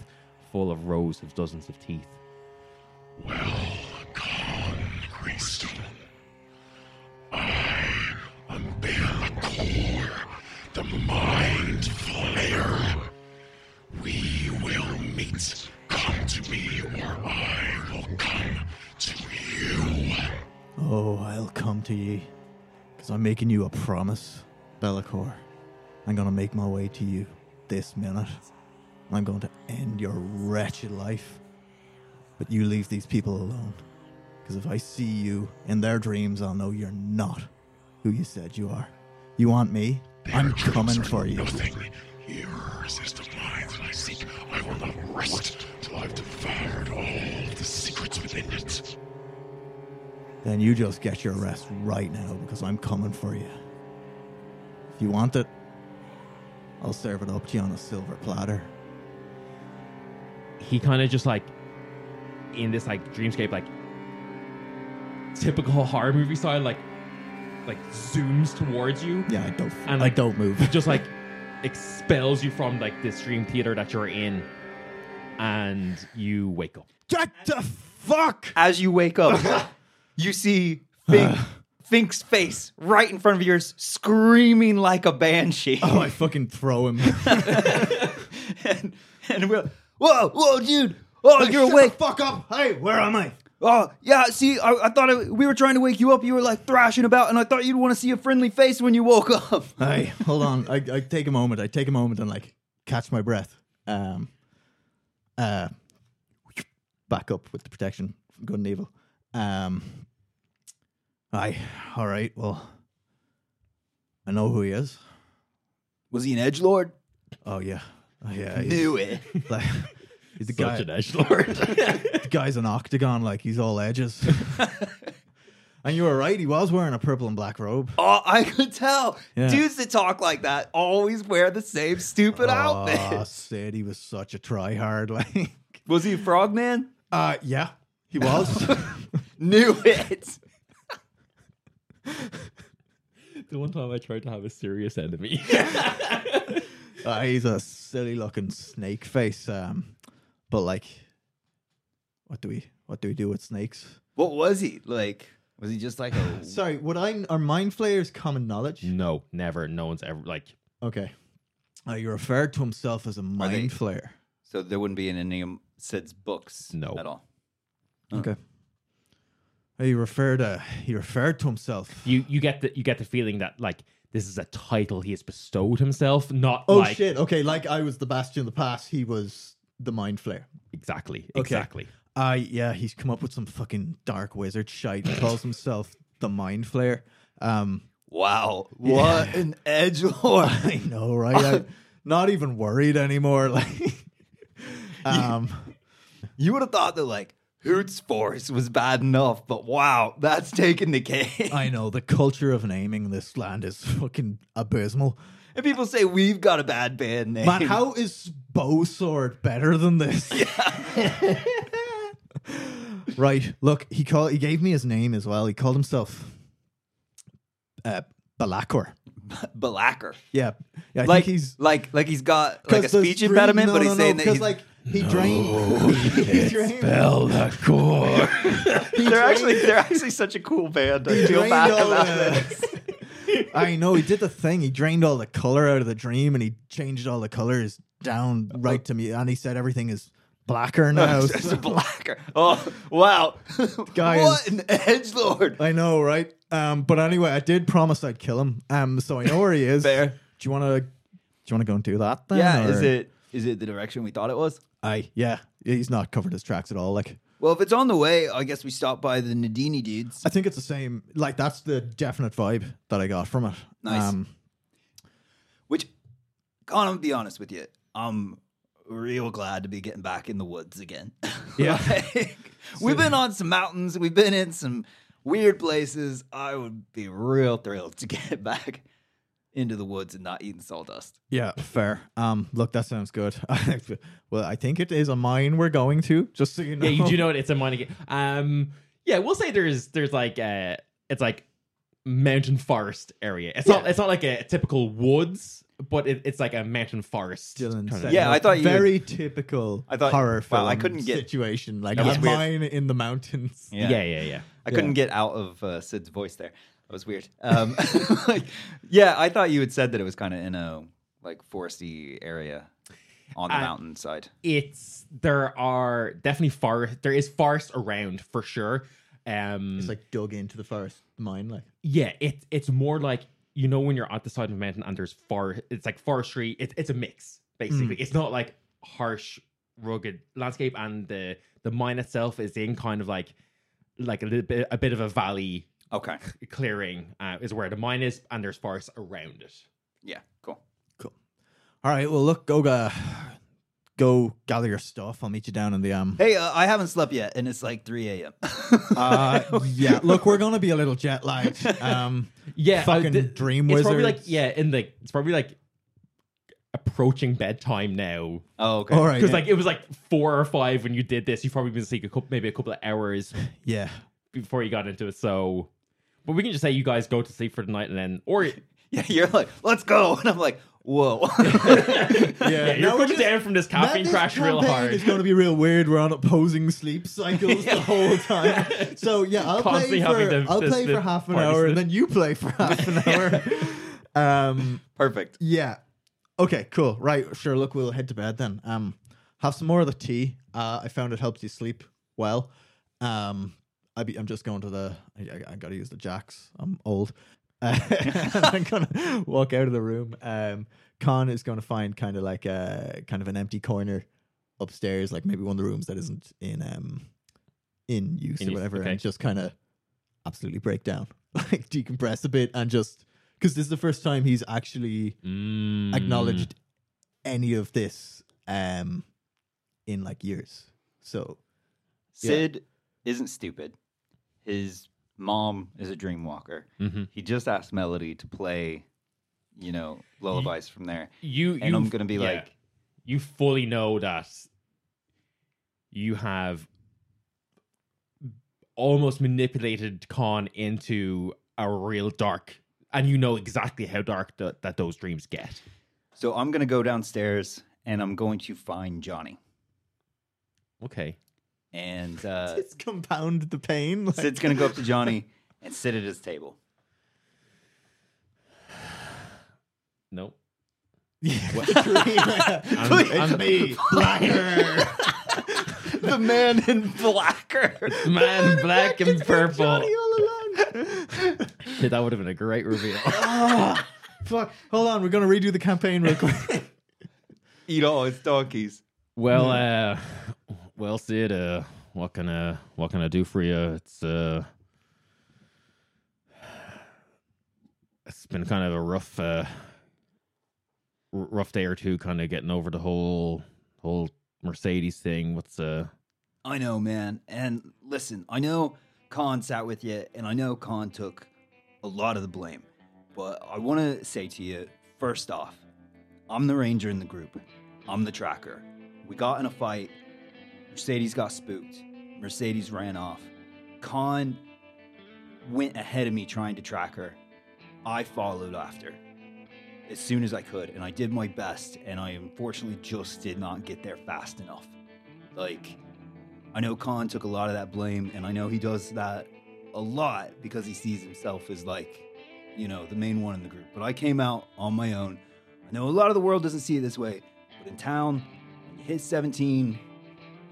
full of rows of dozens of teeth. Well, Khan Greystone, I unveil the core, the mind flayer. We will meet. Come to me, or I will come to you. oh, I'll come to ye. Because I'm making you a promise, Bellicor. I'm going to make my way to you this minute. I'm going to end your wretched life. But you leave these people alone. Because if I see you in their dreams, I'll know you're not who you said you are. You want me? I'm coming for you. Nothing. Yours is the mind that I seek. I will not rest till I've devoured all the secrets within it. Then you just get your rest right now because I'm coming for you. If you want it, I'll serve it up to you on a silver platter. He kind of just like, in this like dreamscape, like typical horror movie style, like, like zooms towards you. Yeah, I don't. And, I like, don't move. just like expels you from like this dream theater that you're in, and you wake up. Get the fuck! as you wake up, you see Fink, Fink's face right in front of yours, screaming like a banshee. Oh, I fucking throw him. and, and we're whoa, whoa, dude. Oh, you're Shut awake. The fuck up! Hey, where am I? Oh, yeah. See, I, I thought I, we were trying to wake you up. You were like thrashing about, and I thought you'd want to see a friendly face when you woke up. Hey, hold on. I, I take a moment. I take a moment and like catch my breath. Um, uh, back up with the protection from good and evil. Um. Aye. All right. Well, I know who he is. Was he an edge lord? Oh yeah. Oh, yeah. he's- Knew it. Like, he's the guy. Such an edge lord. the guy's an octagon. Like he's all edges. and you were right. He was wearing a purple and black robe. Oh, I could tell. Yeah. Dudes that talk like that always wear the same stupid Oh, outfit. Sid, he was such a tryhard. Like, Was he a frogman? uh, yeah, he was. Knew it. The one time I tried to have a serious enemy. Uh, he's a silly looking snake face. Um, but like, what do we what do we do with snakes? What was he like? Was he just like a? Sorry, would I are mind flayers common knowledge? no, never. No one's ever like. Okay. Uh, he referred to himself as a they- mind flayer. So there wouldn't be in any of Sid's books. No. at all. Okay. He referred uh, he referred to himself. You you get the you get the feeling that like this is a title he has bestowed himself, not Oh like shit! Okay, like I was the Bastion of the Past, he was the Mind Flayer. exactly Okay. exactly. Uh yeah, he's come up with some fucking dark wizard shite. He calls himself the Mind Flayer. Um, Wow, what an edge lord! I know, right? I'm not even worried anymore. Like, um, You would have thought that like Hoot's Force was bad enough, but wow, that's taking the cake. I know the culture of naming this land is fucking abysmal. and people say we've got a bad band name. Man, how is bow sword better than this? Yeah. right. Look, he called. He gave me his name as well. He called himself uh, Balakor. Balacker? Yeah, yeah. I Like think he's like like he's got like a speech impediment, no, but he's no, saying that he's like he drained. he drained. they're actually they're actually such a cool band. I He feel bad about this. I know he did the thing. He drained all the color out of the dream, and he changed all the colors down right to me. And he said everything is blacker now. It's so- a blacker. Oh wow! Guy What an edge lord. I know, right? Um, but anyway, I did promise I'd kill him. Um, so I know where he is. Fair. Do you want to? Do you want to go and do that? Then, Yeah, is it is it the direction we thought it was? Aye, yeah. He's not covered his tracks at all. Like, Well, if it's on the way, I guess we stop by the Nadini dudes. I think it's the same. Like, that's the definite vibe that I got from it. Nice. Um, Which, Khan, I'm gonna be honest with you, I'm real glad to be getting back in the woods again. Yeah. Like, we've been on some mountains, we've been in some weird places. I would be real thrilled to get back into the woods and not eating sawdust. yeah, fair. Um, look, that sounds good. well, I think it is a mine we're going to. Just so you know. Yeah, you do know it. It's a mine game. Um, yeah, we'll say there's there's like uh, it's like mountain forest area. It's not it's not like a typical woods, but it, it's like a mountain forest. Dylan kinda- Yeah, I thought you very typical I thought- horror well, film I couldn't get- situation like That was a weird. mine in the mountains. yeah, yeah, yeah. I couldn't get out of uh, Sid's voice there. That was weird. Um, like, yeah, I thought you had said that it was kind of in a like foresty area on the Uh, mountainside. It's there are definitely forest. There is forest around for sure. Um, It's like dug into the forest mine, like yeah, It's it's more like you know when you're at the side of a mountain and there's forest. It's like forestry. It's it's a mix basically. It's not like harsh, rugged landscape, and the the mine itself is in kind of like like a little bit a bit of a valley Okay. clearing uh, is where the mine is, and there's forest around it. Yeah. Cool. Cool. All right, well, look, go uh, go gather your stuff. I'll meet you down in the um. Hey, uh, I haven't slept yet, and it's like 3 a.m. Uh, yeah, look, we're gonna be a little jet lagged. Um, Yeah, fucking uh, the- dream It's probably like yeah, in the it's probably like approaching bedtime now. oh, okay. All right, Because yeah. like it was like four or five when you did this. You've probably been asleep a couple, maybe a couple of hours yeah, before you got into it. So, but we can just say you guys go to sleep for the night and then, or yeah, Yeah, you're like, let's go, and I'm like, whoa. yeah. you're no, coming just- down from this Matt, caffeine this crash real hard. It's going to be real weird. We're on opposing sleep cycles the whole time. So yeah, I'll play for the- I'll the- play the for half an hour, and then you play for half an hour. Um, Perfect. yeah. Okay. Cool. Right. Sure. Look, we'll head to bed then. Um, have some more of the tea. Uh, I found it helps you sleep well. Um, I be, I'm just going to the. I, I, I got to use the jacks. I'm old. Uh, I'm gonna walk out of the room. Um, Khan is going to find kind of like a kind of an empty corner upstairs, like maybe one of the rooms that isn't in um in use In or use, whatever, okay. and just kind of absolutely break down, like decompress a bit, and just because this is the first time he's actually Mm. acknowledged any of this um in like years. So Yeah. Sid isn't stupid. His mom is a dream walker. Mhm. He just asked Melody to play, you know, lullabies from there. You, And you I'm gonna be yeah. like, you fully know that you have almost manipulated Khan into a real dark, and you know exactly how dark th- that those dreams get. so I'm gonna go downstairs and I'm going to find Johnny. Okay. And uh, it's compound the pain. Like, Sid's gonna go up to Johnny and sit at his table. Nope. yeah, I'm- it's I'm- me, Blacker. the man in blacker. Man, in black and purple. All along. Shit, that would have been a great reveal. Ah, fuck. Hold on, we're gonna redo the campaign real quick. Eat all his donkeys. Well, uh, well, Sid, uh, what can uh, what can I do for you? It's uh, it's been kind of a rough, uh, rough day or two, kind of getting over the whole whole Mercedes thing. What's uh, I know, man. And listen, I know Khan sat with you, and I know Khan took a lot of the blame. But I want to say to you, first off, I'm the ranger in the group. I'm the tracker. We got in a fight. Mercedes got spooked. Mercedes ran off. Khan went ahead of me trying to track her. I followed after as soon as I could, and I did my best, and I unfortunately just did not get there fast enough. Like, I know Khan took a lot of that blame, and I know he does that a lot because he sees himself as like, you know, the main one in the group. But I came out on my own. I know a lot of the world doesn't see it this way, but in town, when you hit 17,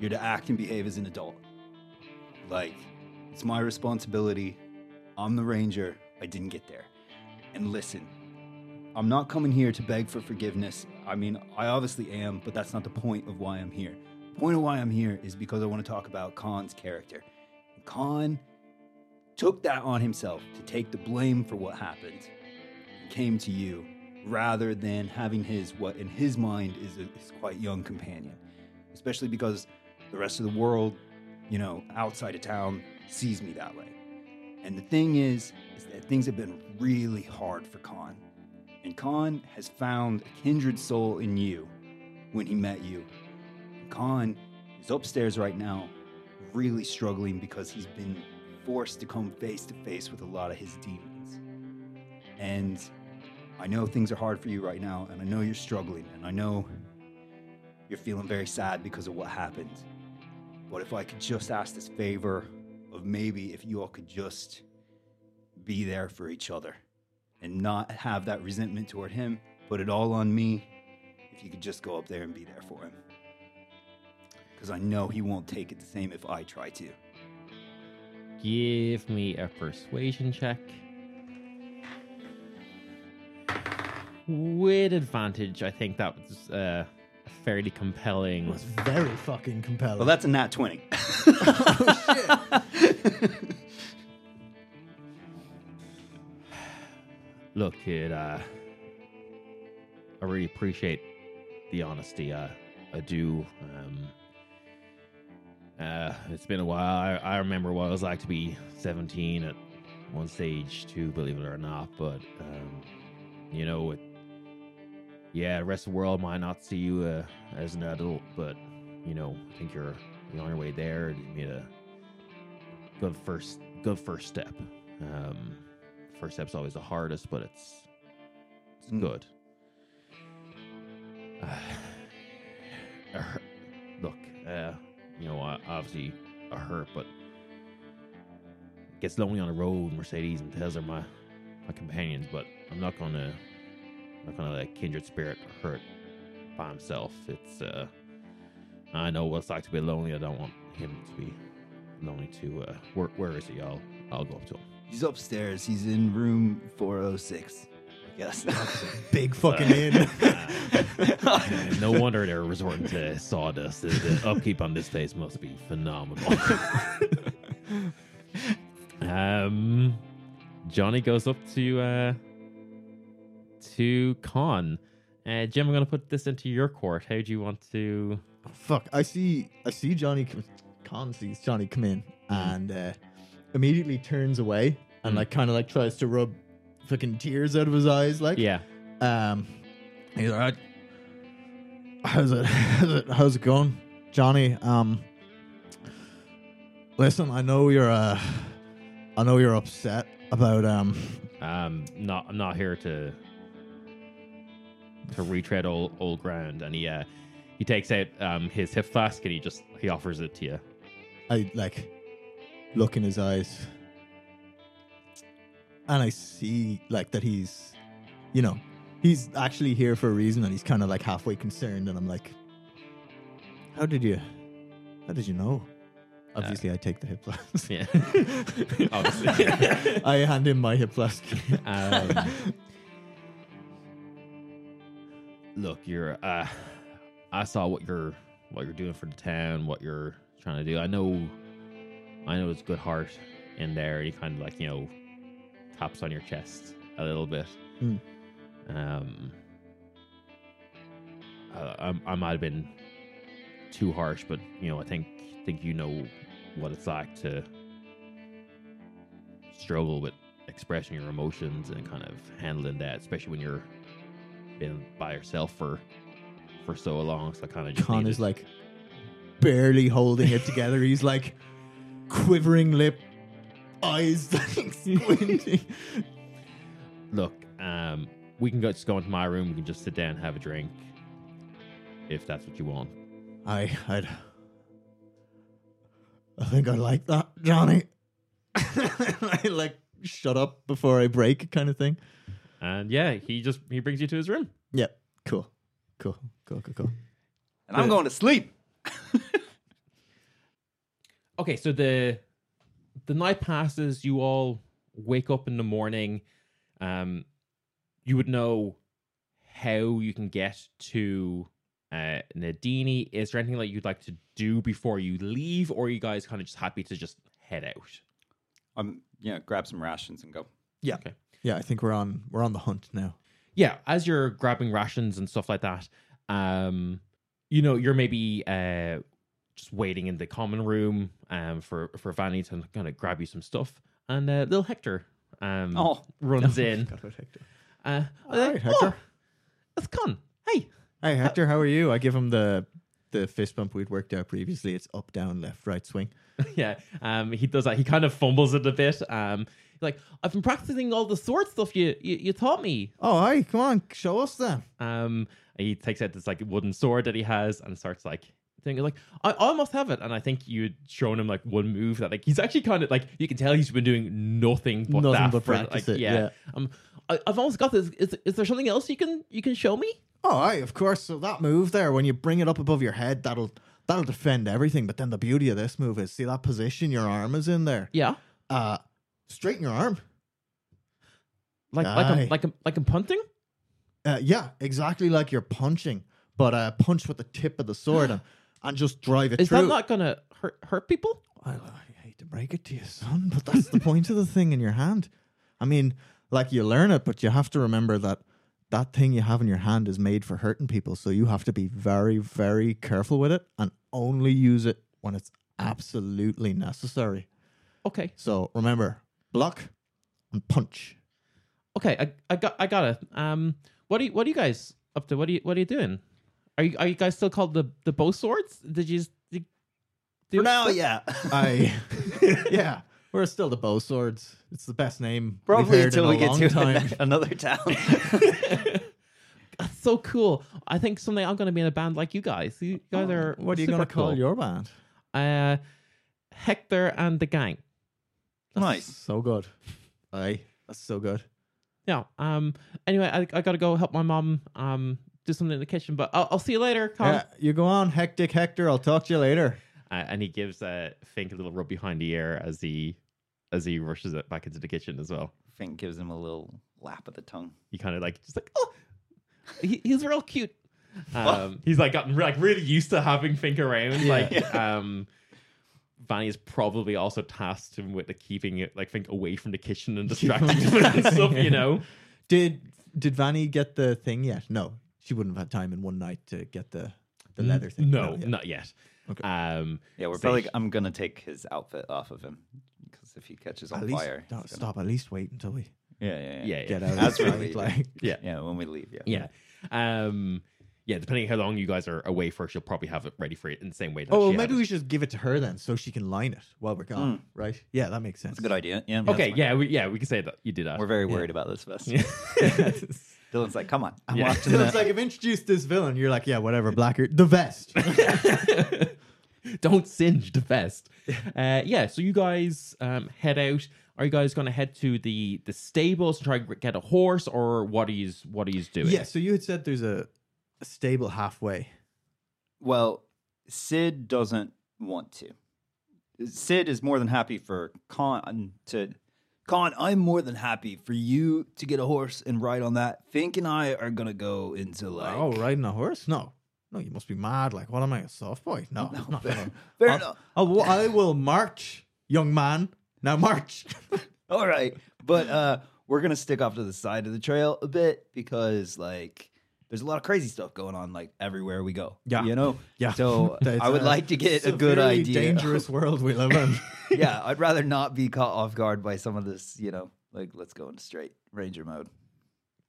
you're to act and behave as an adult. Like, it's my responsibility. I'm the ranger. I didn't get there. And listen, I'm not coming here to beg for forgiveness. I mean, I obviously am, but that's not the point of why I'm here. The point of why I'm here is because I want to talk about Khan's character. Khan took that on himself to take the blame for what happened and came to you rather than having his, what in his mind is a is quite young companion. Especially because the rest of the world, you know, outside of town sees me that way. And the thing is, is that things have been really hard for Khan. And Khan has found a kindred soul in you when he met you. Khan is upstairs right now, really struggling because he's been forced to come face to face with a lot of his demons. And I know things are hard for you right now, and I know you're struggling, and I know you're feeling very sad because of what happened. But if I could just ask this favor of maybe if you all could just be there for each other and not have that resentment toward him, put it all on me. If you could just go up there and be there for him. Because I know he won't take it the same if I try to. give me a persuasion check. With advantage, I think that was uh, fairly compelling. It was very fucking compelling. Well, that's a nat 20. Look, kid, uh, I really appreciate the honesty. Uh, I do. Um, uh, it's been a while. I, I remember what it was like to be 17 at one stage, too, believe it or not. But, um, you know, it, yeah, the rest of the world might not see you uh, as an adult, but, you know, I think you're, you're on your way there. You made a good first, good first step. Um, first step's always the hardest, but it's it's Mm. good. Uh, look, uh, you know, I, obviously I hurt, but it gets lonely on the road. Mercedes and Tez are my my companions, but I'm not gonna not gonna let kindred spirit hurt by himself. It's uh, I know what it's like to be lonely. I don't want him to be lonely too. Uh, where where is he? I'll I'll go up to him. He's upstairs. He's in room 406. I guess. big fucking in. Uh, no wonder they're resorting to sawdust. The, the upkeep on this place must be phenomenal. Um, Johnny goes up to uh to Khan. Uh, Jim, I'm gonna put this into your court. How do you want to? Fuck! I see. I see Johnny. Come, Khan sees Johnny come in and uh, immediately turns away and Mm. like kind of like tries to rub fucking tears out of his eyes. Like, Yeah. Um, he's like, how's it, how's it, how's it going, Johnny? Um, listen, I know you're, uh, I know you're upset about, um, Um, not I'm not here to to retread old old ground. And he uh he takes out um his hip flask and he just he offers it to you. I like look in his eyes, and I see like that he's, you know, he's actually here for a reason, and he's kind of like halfway concerned, and I'm like, how did you, how did you know? Obviously, I take the hip flask. Yeah. Obviously. I hand him my hip flask. Um, look, you're. Uh, I saw what you're what you're doing for the town, what you're trying to do. I know, I know it's good heart in there. He kind of like you know taps on your chest a little bit. Hmm. Um, I, I, I might have been too harsh, but you know, I think think you know what it's like to struggle with expressing your emotions and kind of handling that, especially when you're been by herself for for so long. So I kind of just Khan needed- is like barely holding it together. He's like quivering lip, eyes like squinting. look. Um, we can go just go into my room. We can just sit down and have a drink, if that's what you want. I, I'd, I think I like that, Johnny. I like shut up before I break, kind of thing. And yeah, he just he brings you to his room. Yeah, cool, cool, cool, cool, cool. And I'm going to sleep. Okay, so the the night passes. You all wake up in the morning. Um, you would know how you can get to uh, Nadini. Is there anything that you'd like to do before you leave, or are you guys kind of just happy to just head out? I'm yeah, grab some rations and go. Yeah, Okay. Yeah. I think we're on we're on the hunt now. yeah, as you're grabbing rations and stuff like that, um, you know, you're maybe uh just waiting in the common room um for for Vanny to kind of grab you some stuff, and uh, little Hector um Oh. runs in. Forgot about Hector. Uh, All right, Hector. Oh, it's Khan. Hey, Hey Hector, how are you? I give him the the fist bump we'd worked out previously. It's up, down, left, right, swing. yeah. Um, he does that. He kind of fumbles it a bit. Um, like I've been practicing all the sword stuff you you, you taught me. Oh, hi, come on, show us then. Um, and he takes out this like wooden sword that he has and starts like thinking like I almost have it. And I think you'd shown him like one move that like he's actually kind of like you can tell he's been doing nothing but Nothing that but for, practice like, it, Yeah. yeah. Um, I, I've almost got this. Is is there something else you can you can show me? Oh, aye, of course. So that move there, when you bring it up above your head, that'll that'll defend everything. But then the beauty of this move is, see that position your arm is in there. Yeah. Uh, straighten your arm. Like like Aye. I'm like I'm like I'm punting. Uh, yeah, exactly like you're punching, but uh, punch with the tip of the sword and, and just drive it Is through. that not gonna hurt hurt people? I, I hate to break it to you, son, but that's the point of the thing in your hand. I mean, like you learn it, but you have to remember that that thing you have in your hand is made for hurting people. So you have to be very, very careful with it and only use it when it's absolutely necessary. Okay. So remember, block and punch. Okay, I, I got I got it. Um, what are you what are you guys up to? What are you what are you doing? Are you are you guys still called the the bow swords? Did you? Did, For now, yeah. I, yeah, we're still the bow swords. It's the best name. we've Probably heard in until a we get to time. an- another town. That's so cool. I think someday I'm going to be in a band like you guys. You guys are. What are you going to call your band? Uh, Hector and the gang. Nice. So good. Aye, that's so good. Yeah. Um. Anyway, I I got to go help my mom. Um. Do something in the kitchen, but I'll, I'll see you later. Khan. Yeah, you go on, hectic Hector. I'll talk to you later. Uh, and he gives uh, Fink a little rub behind the ear as he as he rushes it back into the kitchen as well. Fink gives him a little lap of the tongue. He kind of like just like oh, he, he's real cute. Um, he's like gotten like really used to having Fink around. Like um, Vanny is probably also tasked him with like, keeping it like think away from the kitchen and distracting him and stuff. You know. Did did Vanny get the thing yet? No, she wouldn't have had time in one night to get the the leather thing. No, yeah. not yet. Okay. Um, Yeah, we're so probably. sh- I'm gonna take his outfit off of him because if he catches on At least fire, no, he's gonna- stop. At least wait until we Yeah, yeah, yeah. yeah, yeah, get out. As of we're the like, yeah, Yeah, when we leave. Yeah. yeah. Um, yeah, depending how long you guys are away for, she'll probably have it ready for it in the same way. That Oh, she maybe we should just give it to her then, so she can line it while we're gone. Right? Yeah, that makes sense. It's a good idea. Yeah. Okay, yeah, we, yeah, we can say that you did that. We're very worried about this vest. Yeah. Dylan's like, come on. I'm Yeah. watching So the like I've introduced this villain. You're like, yeah, whatever, Blacker, the vest. Don't singe the vest. Uh, yeah, so you guys um, head out. Are you guys going to head to the the stables to try and get a horse, or what are you what are you doing? yeah. So you had said there's a, a stable halfway. Well, Sid doesn't want to. Sid is more than happy for Khan to. Khan, I'm more than happy for you to get a horse and ride on that. Fink and I are gonna go into like. oh, riding a horse? No, no, you must be mad. Like, what am I, a soft boy? No, no, no. fair- fair I'll- enough. I'll- I will march, young man. Now march. All right, but uh, we're gonna stick off to the side of the trail a bit because like there's a lot of crazy stuff going on like everywhere we go. Yeah. you know. Yeah. So I would a- like to get it's a good idea. Dangerous world we live in. yeah, I'd rather not be caught off guard by some of this. You know, like let's go into straight ranger mode.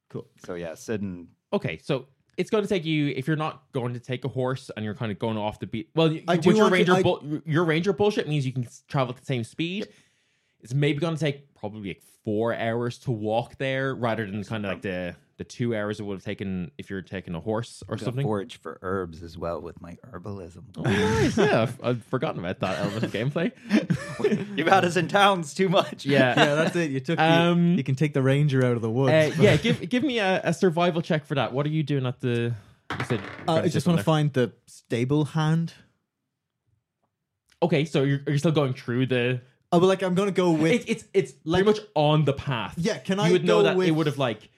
Cool. So yeah, Sid and Okay, so it's going to take you if you're not going to take a horse and you're kind of going off the beat. Well, I with do your want to- ranger, I- bull- your ranger bullshit means you can travel at the same speed. It's maybe going to take probably like four hours to walk there, rather than kind of like the the two hours it would have taken if you're taking a horse or gonna something. forage for herbs as well with my herbalism. Oh, nice. yeah, I've, I've forgotten about that element of gameplay. You've had us in towns too much. Yeah. yeah, that's it. You took. the, Um, you can take the ranger out of the woods. Uh, yeah, give give me a, a survival check for that. What are you doing at the? You said Uh, I just want to find the stable hand. Okay, so you're, you're still going through the. Oh, but like I'm gonna go with. It, it's it's like- pretty much on the path. yeah, can I? you I would know that with, they would have like,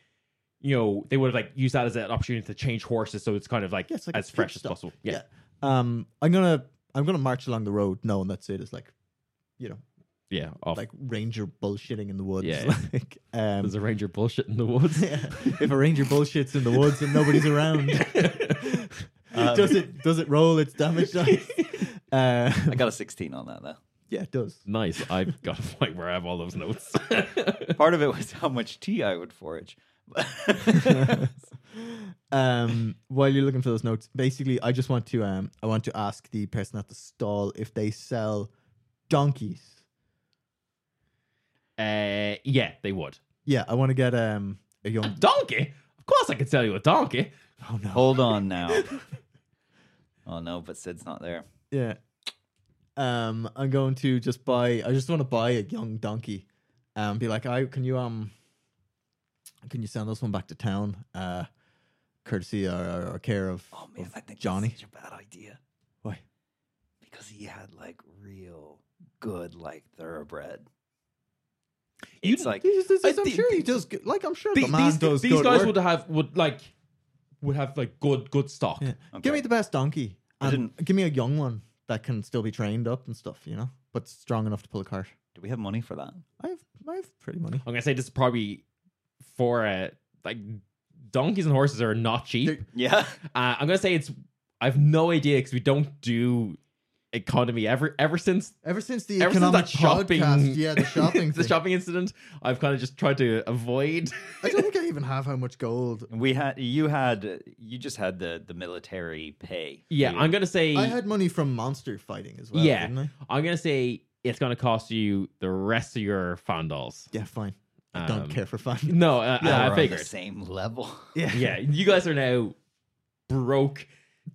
you know, they would have like used that as an opportunity to change horses, so it's kind of like, Yeah, it's like a as fresh pit as stop. possible. Yeah. Um, I'm gonna I'm gonna march along the road knowing that's it. It's like, you know, yeah, off. like ranger bullshitting in the woods. Yeah. Like, um, There's a ranger bullshit in the woods. yeah. if a ranger bullshits in the woods and nobody's around, does it does it roll its damage dice? Uh, I got a 16 on that though. yeah, it does. nice. I've got a point where I have all those notes. Part of it was how much tea I would forage. um, while you're looking for those notes, basically, I just want to um, I want to ask the person at the stall if they sell donkeys. uh, yeah, they would. Yeah, I want to get um a A young. donkey? Of course, I could sell you a donkey. Oh no. Hold on now. oh no, but Sid's not there. Yeah. Um, I'm going to just buy. I just want to buy a young donkey. and be like, I can you um, can you send this one back to town? Uh, courtesy or, or, or care of, Oh man, of I think Johnny. that's such a bad idea Why? because he had like real good like thoroughbred. You- It's like He's- he's- I I'm think- sure he does. good- Like I'm sure The- the man these does. these good guys work. would have would like would have like good good stock. Yeah. Okay. Give me the best donkey. I And didn't- give me a young one that can still be trained up and stuff. You know, but strong enough to pull a cart. Do we have money for that? I have, I have pretty money. I'm gonna say this is probably for uh, like donkeys and horses are not cheap. They're- Yeah. Uh, I'm gonna say it's. I have no idea because we don't do economy ever ever since Ever since the Ever since economic that shopping- podcast, yeah, the shopping, the thing. shopping incident. I've kind of just tried to avoid. I don't think I even have how much gold. We had you had you just had the the military pay. yeah, You- I'm gonna say. I had money from monster fighting as well. Yeah. didn't I? I'm gonna say it's gonna cost you the rest of your fandals. Yeah, fine. I don't Um, care for fun. No, uh, Yeah, uh, I on figured. the same level. Yeah, Yeah, you guys are now broke.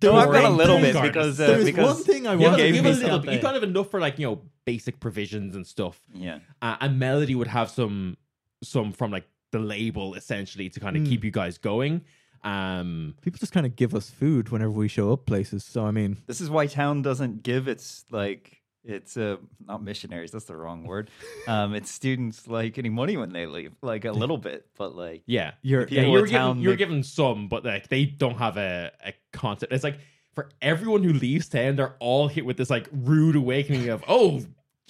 No, I've got a little bit gardens. because uh, because one thing I You want have, to you gave have me a little, something. you kind of enough for like you know basic provisions and stuff. yeah. Uh, and Melody would have some some from like the label essentially to kind of Hmm. keep you guys going. Um, People just kind of give us food whenever we show up places. So I mean, This is why town doesn't give its like it's uh not missionaries, that's the wrong word. Um it's students like any money when they leave. Like a little bit, but like yeah, you're yeah, you're at town given you're given some, but like they don't have a, a concept. It's like for everyone who leaves town, they're all hit with this like rude awakening of, oh,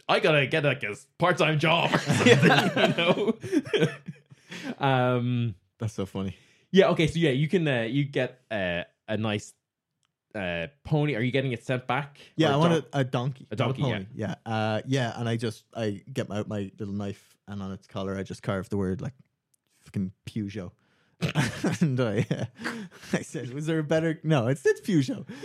I gotta get like a part time job or something, you know. um, That's so funny. yeah. Okay. So yeah, you can uh, you get uh, a nice uh pony. Are you getting it sent back? Yeah, I don- want a, a donkey. A donkey, pony. Yeah. Uh, yeah, and I just I get out my little knife and on its collar I just carve the word like fucking Peugeot. and I, uh, I said, "Was there a better? No, it's it's Peugeot."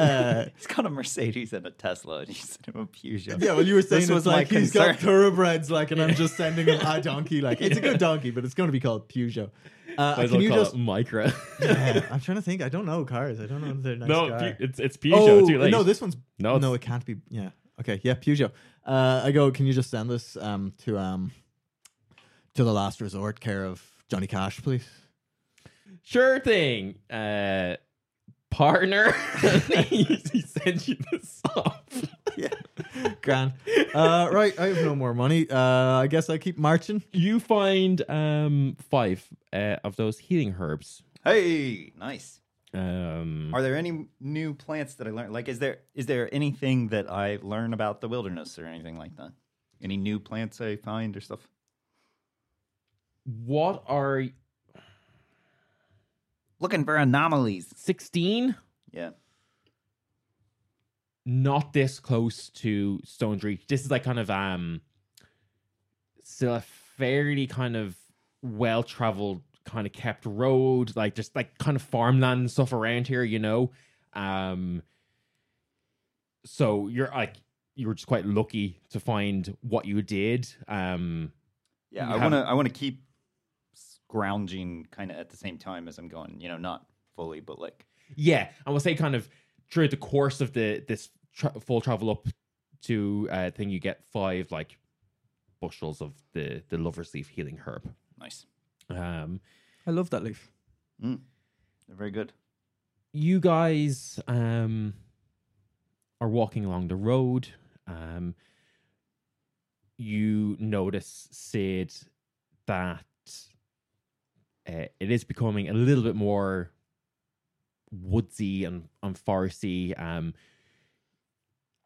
Uh, He's got a Mercedes and a Tesla, and you sent him a Peugeot. yeah, well, you were saying This it's was my like he's got thoroughbreds, like, and I'm just sending him a donkey. Like, it's a good donkey, but it's going to be called Peugeot. Uh, can well you just? it Micra. Yeah, I'm trying to think. I don't know cars. I don't know if they're nice no, car. It's it's Peugeot. oh, too late. no, this one's No, no, no, it can't be. Yeah, okay, yeah, Peugeot. Uh, I go. Can you just send this um to um to the last resort care of Johnny Cash, please? Sure thing, uh, partner. he, sent you the song. Yeah, grand. Uh, right, I have no more money. Uh, I guess I keep marching. You find um five uh, of those healing herbs. Hey, nice. Um, Are there any new plants that I learned? Like, is there is there anything that I learn about the wilderness or anything like that? Any new plants I find or stuff? what are Looking for anomalies. sixteen? Yeah. Not this close to Stone's Reach. This is like kind of um still a fairly kind of well traveled, kind of kept road, like just like kind of farmland and stuff around here, you know. Um so you're like you were just quite lucky to find what you did. Um Yeah, You I have- want to. I want to keep scrounging kind of at the same time as I'm going. You know, not fully, but like Yeah, I will say kind of through the course of the this tra- full travel up to uh thing, you get five like bushels of the the lover's leaf healing herb. nice. Um, I love that leaf. Mm. They're very good. you guys um are walking along the road. Um, you notice Sid that uh, it is becoming a little bit more woodsy and, and foresty. Um,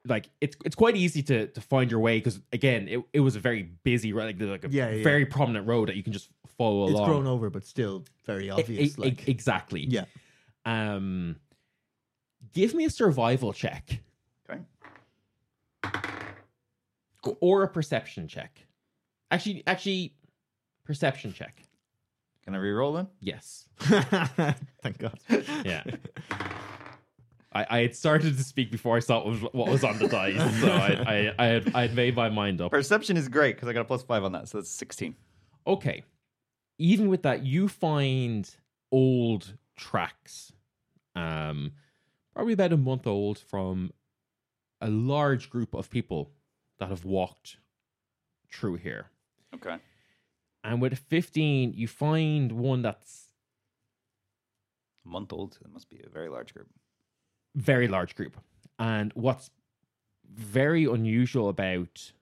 like it's it's quite easy to to find your way because again it, it was a very busy road, like, like a Yeah, yeah, very prominent road that you can just follow It's along. grown over, but still very obvious. e- like, exactly. yeah. Um, give me a survival check Okay. or a perception check. Actually, actually, perception check. Can I re-roll then? Yes. Thank God. Yeah. I, I had started to speak before I saw what was, what was on the dice, so I, I, I had I had made my mind up. Perception is great because I got a plus five on that, so that's sixteen. Okay. Even with that, you find old tracks, um, probably about a month old, from a large group of people that have walked through here. Okay. And with 15, you find one that's A month old. It must be a very large group. very large group. And what's very unusual about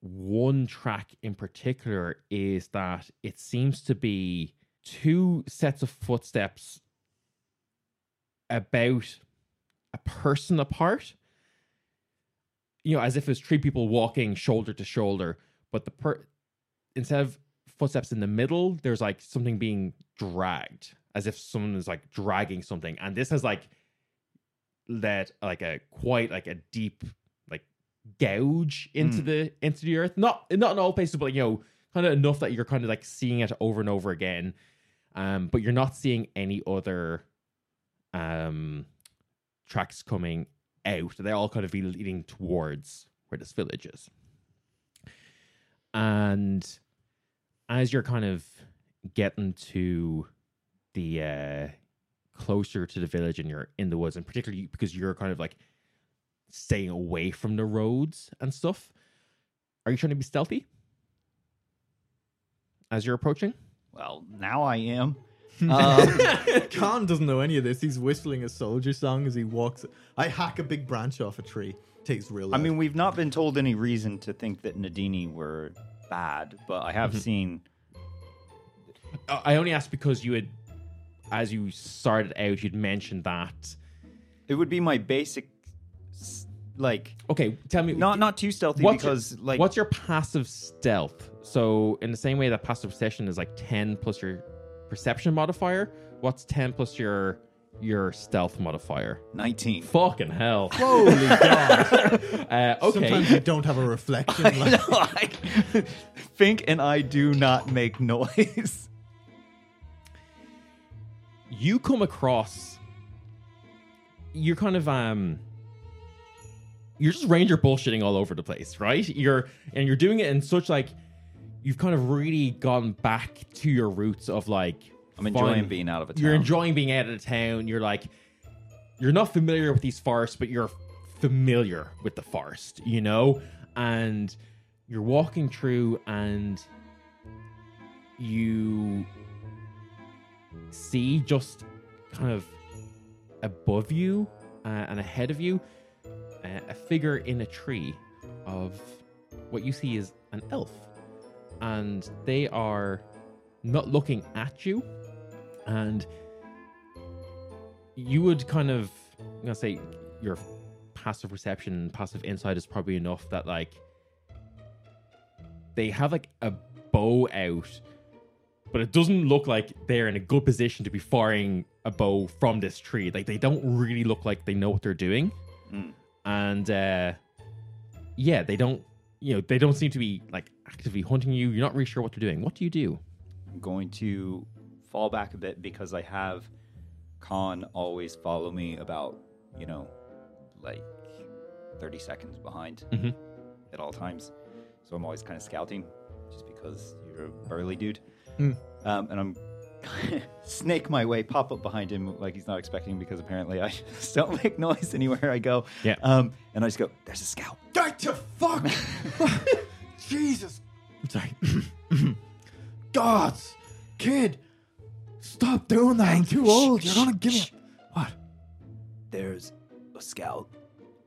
one track in particular is that it seems to be two sets of footsteps about a person apart. You know, as if it's three people walking shoulder to shoulder, but the per instead of footsteps in the middle, there's like something being dragged, as if someone is like dragging something. And this has like let like a quite like a deep like gouge into Mm. the into the earth. Not not in all places, but you know, kind of enough that you're kind of like seeing it over and over again. Um, but you're not seeing any other um tracks coming out. They all kind of be leading towards where this village is. And as you're kind of getting to the uh closer to the village and you're in the woods, and particularly because you're kind of like staying away from the roads and stuff. Are you trying to be stealthy as you're approaching? Well, now I am. Um, Khan doesn't know any of this. He's whistling a soldier song as he walks. I hack a big branch off a tree. Takes real. I loud. mean, we've not been told any reason to think that Nadini were bad, but I have seen. Uh, I only asked because you had, as you started out, you'd mentioned that It would be my basic, s- like Okay, tell me. not not too stealthy what's because your, like what's your passive stealth? So in the same way that passive perception is like ten plus your perception modifier, what's ten plus your your stealth modifier? nineteen. Fucking hell. Holy God. Uh, okay. Sometimes you don't have a reflection. Like, like, Fink and I do not make noise. you come across you're kind of um you're just ranger bullshitting all over the place right you're and you're doing it in such like you've kind of really gone back to your roots of like I'm enjoying fun. being out of a town. you're enjoying being out of the town you're like you're not familiar with these forests but you're familiar with the forest you know and you're walking through and you see just kind of above you uh, and ahead of you uh, a figure in a tree of what you see is an elf and they are not looking at you and you would kind of i'm gonna say your passive perception passive insight is probably enough that like they have like a bow out but it doesn't look like they're in a good position to be firing a bow from this tree. Like they don't really look like they know what they're doing. Mm. and uh yeah they don't you know they don't seem to be like actively hunting you. You're not really sure what they're doing. What do you do? I'm going to fall back a bit because I have Khan always follow me about, you know, like 30 seconds behind Mhm. at all times. So I'm always kind of scouting just because you're a burly dude. Mm. Um, and I'm snake my way, pop up behind him like he's not expecting because apparently I just don't make noise anywhere I go. Yeah. Um, and I just go, there's a scout. Get to fuck! Jesus. Sorry. Gods! Kid! Stop doing that. I'm too old. You're gonna give me. What? There's a scout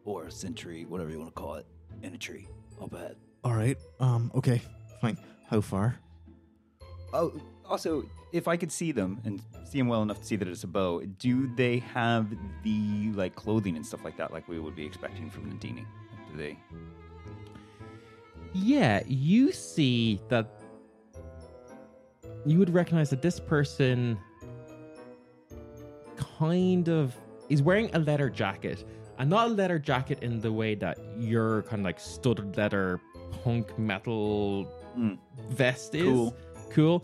or a sentry, whatever you want to call it, in a tree I'll bet. All right. Um. Okay. Fine. How far? Oh, also, if I could see them and see them well enough to see that it's a bow, do they have the like clothing and stuff like that, like we would be expecting from Nadini? Do they? Yeah, you see that you would recognize that this person kind of is wearing a leather jacket. And not a leather jacket in the way that your kind of like studded leather punk metal Mm. vest is. Cool. Cool.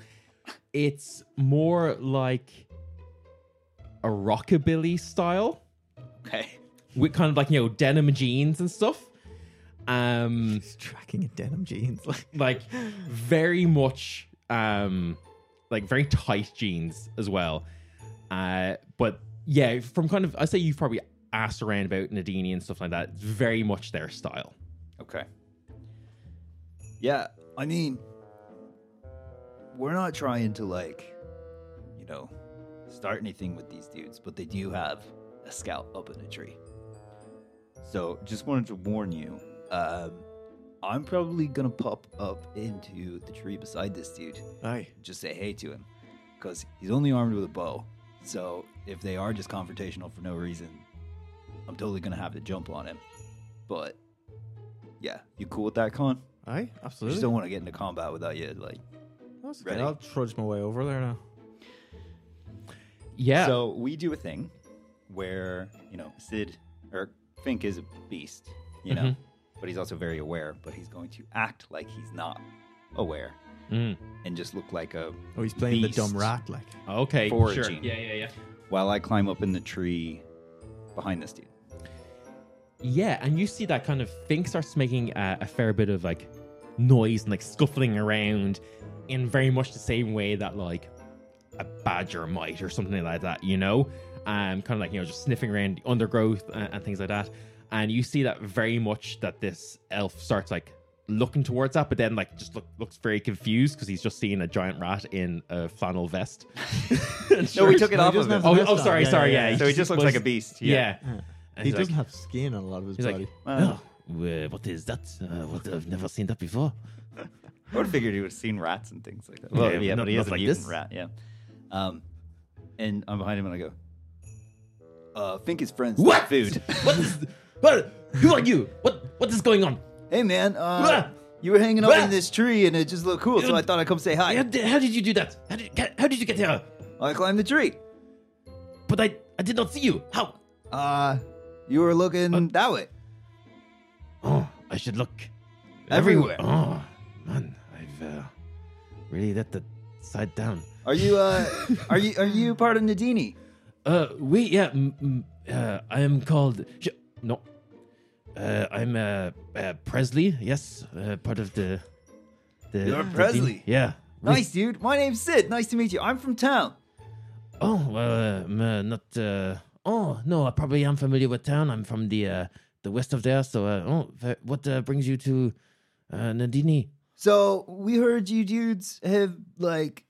It's more like a rockabilly style Okay. with kind of like, you know, denim jeans and stuff. Um He's tracking in denim jeans. Like. like very much um like very tight jeans as well uh but yeah from kind of i say you've probably asked around about nadini and stuff like that it's very much their style Okay. Yeah, I mean, we're not trying to like, you know, start anything with these dudes, but they do have a scout up in a tree. So, just wanted to warn you. Um, I'm probably gonna pop up into the tree beside this dude. Aye. Just say hey to him, because he's only armed with a bow. So, if they are just confrontational for no reason, I'm totally gonna have to jump on him. But yeah, you cool with that, Khan? Aye. I Absolutely. just don't want to get into combat without you. Like, That's Ready? okay. I'll trudge my way over there now. yeah so we do a thing where you know Sid or Fink is a beast, you know, Mhm. But he's also very aware. But he's going to act like he's not aware Mm. and just look like a Oh, he's playing Beast. the dumb rat. Like. okay Foraging. sure yeah yeah yeah while I climb up in the tree behind this dude. yeah and you see that kind of Fink starts making a, a fair bit of like noise and like scuffling around in very much the same way that like a badger might or something like that, you know? Um, kind of like, you know, just sniffing around the undergrowth and, and things like that. And you see that very much that this elf starts like looking towards that, but then like just look, looks very confused because he's just seeing a giant rat in a flannel vest. No, we took it off of him. Oh, oh, sorry, Yeah, sorry, yeah, yeah. yeah. So he just looks was- like a beast. Yeah. Yeah. And He doesn't like, have skin on a lot of his He's like, body. Well, "Uh, what is that? Uh, what, I've never seen that before. I would have figured he would have seen rats and things like that. Well, Yeah, yeah, not- but he not is a like mutant this. rat. Yeah. Um, and I'm behind him and I go, Uh, think his friends What? food. What is? What? Who are you? What? What is going on? hey man, uh, you were hanging up Ah! in this tree and it just looked cool, so I thought I'd come say hi. How did, how did you do that? How did, how did you get here? I climbed the tree. But I, I did not see you. How? Uh, you were looking that way. Oh, I should look Everywhere. Oh, man, I've uh, really let the side down. Are you uh, are you are you part of Nadini? Uh, we yeah. M- m- uh, I am called. Sh- no. Uh, I'm uh, uh Presley. Yes, uh, part of the. the You're the Presley? team. Yeah. We- Nice, dude. My name's Sid. Nice to meet you. I'm from town. Oh well, uh, I'm, uh, not. Uh, oh no, I probably am familiar with town. I'm from the uh, the west of there. So, uh, oh, what uh, brings you to uh, Nadini? So we heard you dudes have like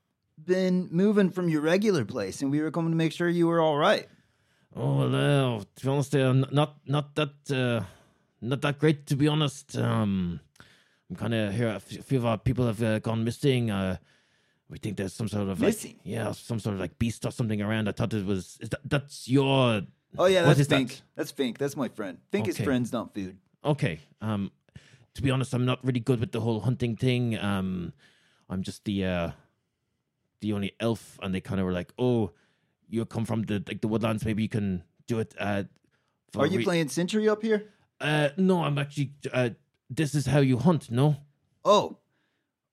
been moving from your regular place, and we were coming to make sure you were all right. Oh well, uh, to be honest, uh, not not that uh, not that great. To be honest, um, I'm kind of here. A few of our people have uh, gone missing. Uh, we think there's some sort of like- Missing? yeah, some sort of like beast or something around. I thought it was. Is that, that's your Oh yeah, that's is that? Fink. That's Fink. That's my friend. Fink is friends, not food. okay. Um, to be honest, I'm not really good with the whole hunting thing. Um, I'm just the uh, the only elf, and they kind of were like, "Oh, you come from the like the woodlands. Maybe you can do it." Uh, Are you re- playing sentry up here? Uh, no, I'm actually. Uh, this is how you hunt. No. Oh,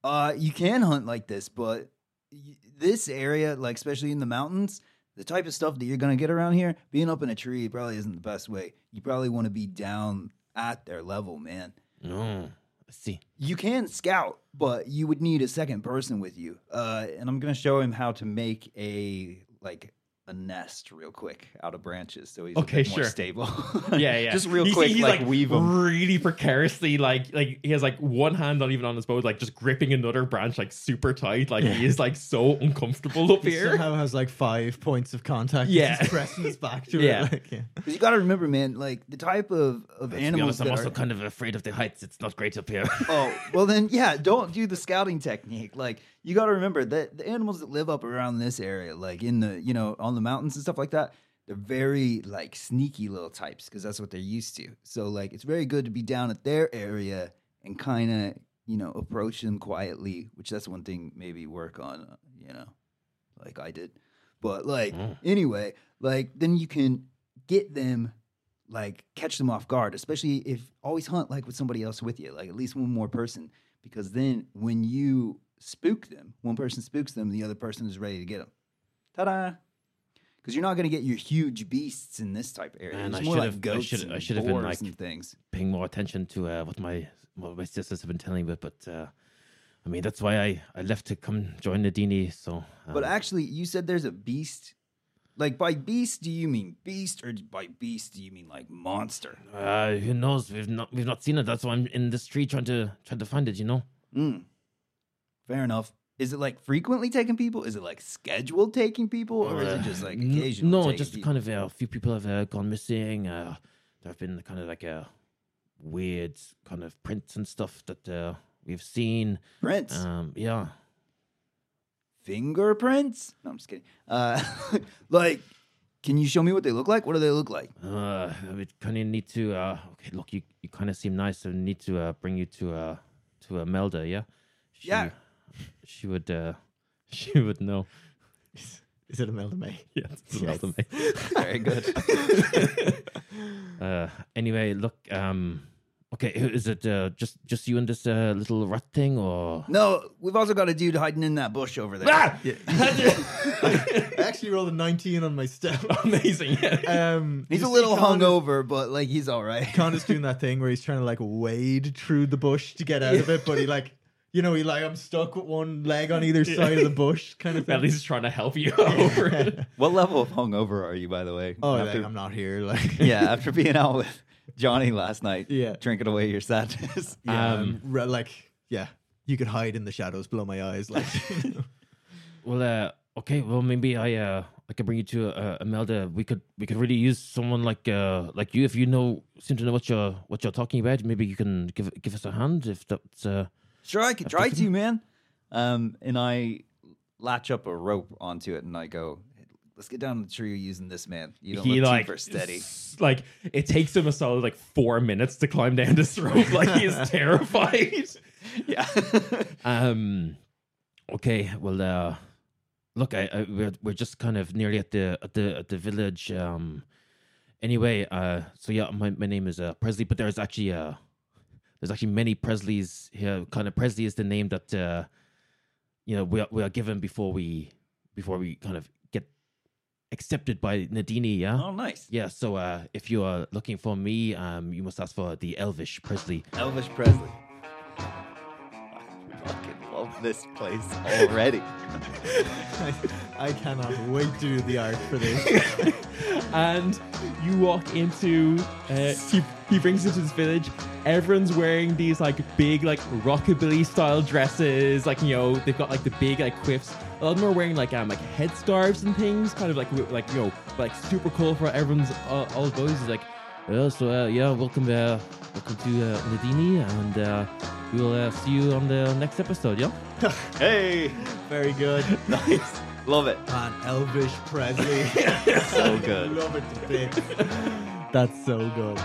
uh, you can hunt like this, but y- this area, like especially in the mountains, the type of stuff that you're gonna get around here, being up in a tree probably isn't the best way. You probably want to be down at their level, man. No. I see. You can scout, but you would need a second person with you. Uh, and I'm gonna show him how to make a like a nest real quick out of branches, so he's Okay, a bit more stable. Yeah, yeah. Just real You see quick, he's, like, weave 'em. Really precariously, like like he has like one hand not even on his bow, like just gripping another branch like super tight. Like he is like so uncomfortable up He here. somehow has like five points of contact. Yeah. just pressing his back to Yeah. it. Like, yeah. Because you got to remember, man, like the type of of To be animals honest, I'm that also kind of afraid of the heights. It's not great up here. Oh, well then, yeah, don't do the scouting technique. Like, you got to remember that the animals that live up around this area, like in the, you know, on the mountains and stuff like that, they're very like sneaky little types because that's what they're used to. So, like, it's very good to be down at their area and kind of, you know, approach them quietly, which that's one thing maybe work on, uh, you know, like I did. But, like, Mm. anyway, like, then you can get them like catch them off guard, especially if always hunt like with somebody else with you, like at least one more person, because then when you spook them, one person spooks them, the other person is ready to get them. Ta-da! Because you're not going to get your huge beasts in this type of area. And it's I more like I should've- I and should've been, like- and things. Paying more attention to uh, what my what my sisters have been telling me, but uh, I mean that's why I I left to come join the Dini. So, um, But actually, you said there's a beast. Like by beast, do you mean beast, or by beast do you mean like monster? uh, who knows? We've not we've not seen it. That's why I'm in this tree trying to trying to find it. You know. Mm. Fair enough. Is it like frequently taking people? Is it like scheduled taking people, or is it just like occasional? No, taking just people? kind of uh, a few people have uh, gone missing. Uh, there have been kind of like a weird kind of prints and stuff that uh, we've seen. prints, Um, yeah. fingerprints. No, I'm just kidding. Uh, like, can you show me what they look like? What do they look like? Uh, we kind of need to. Uh, okay, look, you, you kind of seem nice, so we need to uh, bring you to uh, to uh, Melda. Yeah. She, Yeah. She would. Uh, she would know. Is it Imelda May? Yeah, it's Yes. Melda May. Very good. uh, anyway, look. Um, okay, who- is it uh, just just you and this uh, little rat thing, or? no, we've also got a dude hiding in that bush over there. Ah! I actually rolled a 19 on my step. Amazing. Yeah. Um, He's a little Khan is- hungover, but like he's all right. Khan is doing that thing where he's trying to like wade through the bush to get out of it, but he like, you know, he like, I'm stuck with one leg on either side of the bush kind of thing. At least he's trying to help you over it. What level of hungover are you, by the way? oh, after, like, I'm not here. Like, yeah, after being out with Johnny last night, Yeah. drinking away your sadness. yeah, Um, um, re- like, yeah, you could hide in the shadows below my eyes. Like, Well, uh, okay. Well, maybe I uh, I could bring you to uh, Imelda. We could we could really use someone like uh like you if you know seem to know what you're what you're talking about. Maybe you can give give us a hand if that's uh. Sure, I could try to, man. Um, and I latch up a rope onto it, and I go, let's get down to the tree using this man. You don't he look like super steady. s- like it takes him a solid like four minutes to climb down this rope. Like he is terrified. Yeah. Um. Okay. Well. Uh. Look, I, I we're we're just kind of nearly at the at the at the village. Um. Anyway. Uh. So yeah, my my name is uh Presley, but there's actually uh there's actually many Presleys here. Kind of Presley is the name that uh you know we are, we are given before we before we kind of get accepted by Nadini. Yeah. oh, nice. Yeah, so uh, if you are looking for me, um, you must ask for the Elvish Presley. Elvis Presley. I fucking love this place already. I, I cannot wait to do the art for this. and you walk into, uh, he, he brings you to this village. Everyone's wearing these like big, like rockabilly style dresses. Like you know, they've got like the big like quiffs. A lot of them are wearing like um like headscarves and things, kind of like like you know, like super colorful. Everyone's all, all boys is like, yeah, so uh, yeah, welcome uh, welcome to uh, Nadini, and uh, we'll uh, see you on the next episode. Yeah. Hey, Very good. nice. Love it. Man, Elvish Presley. So good. Love it to bits. That's so good.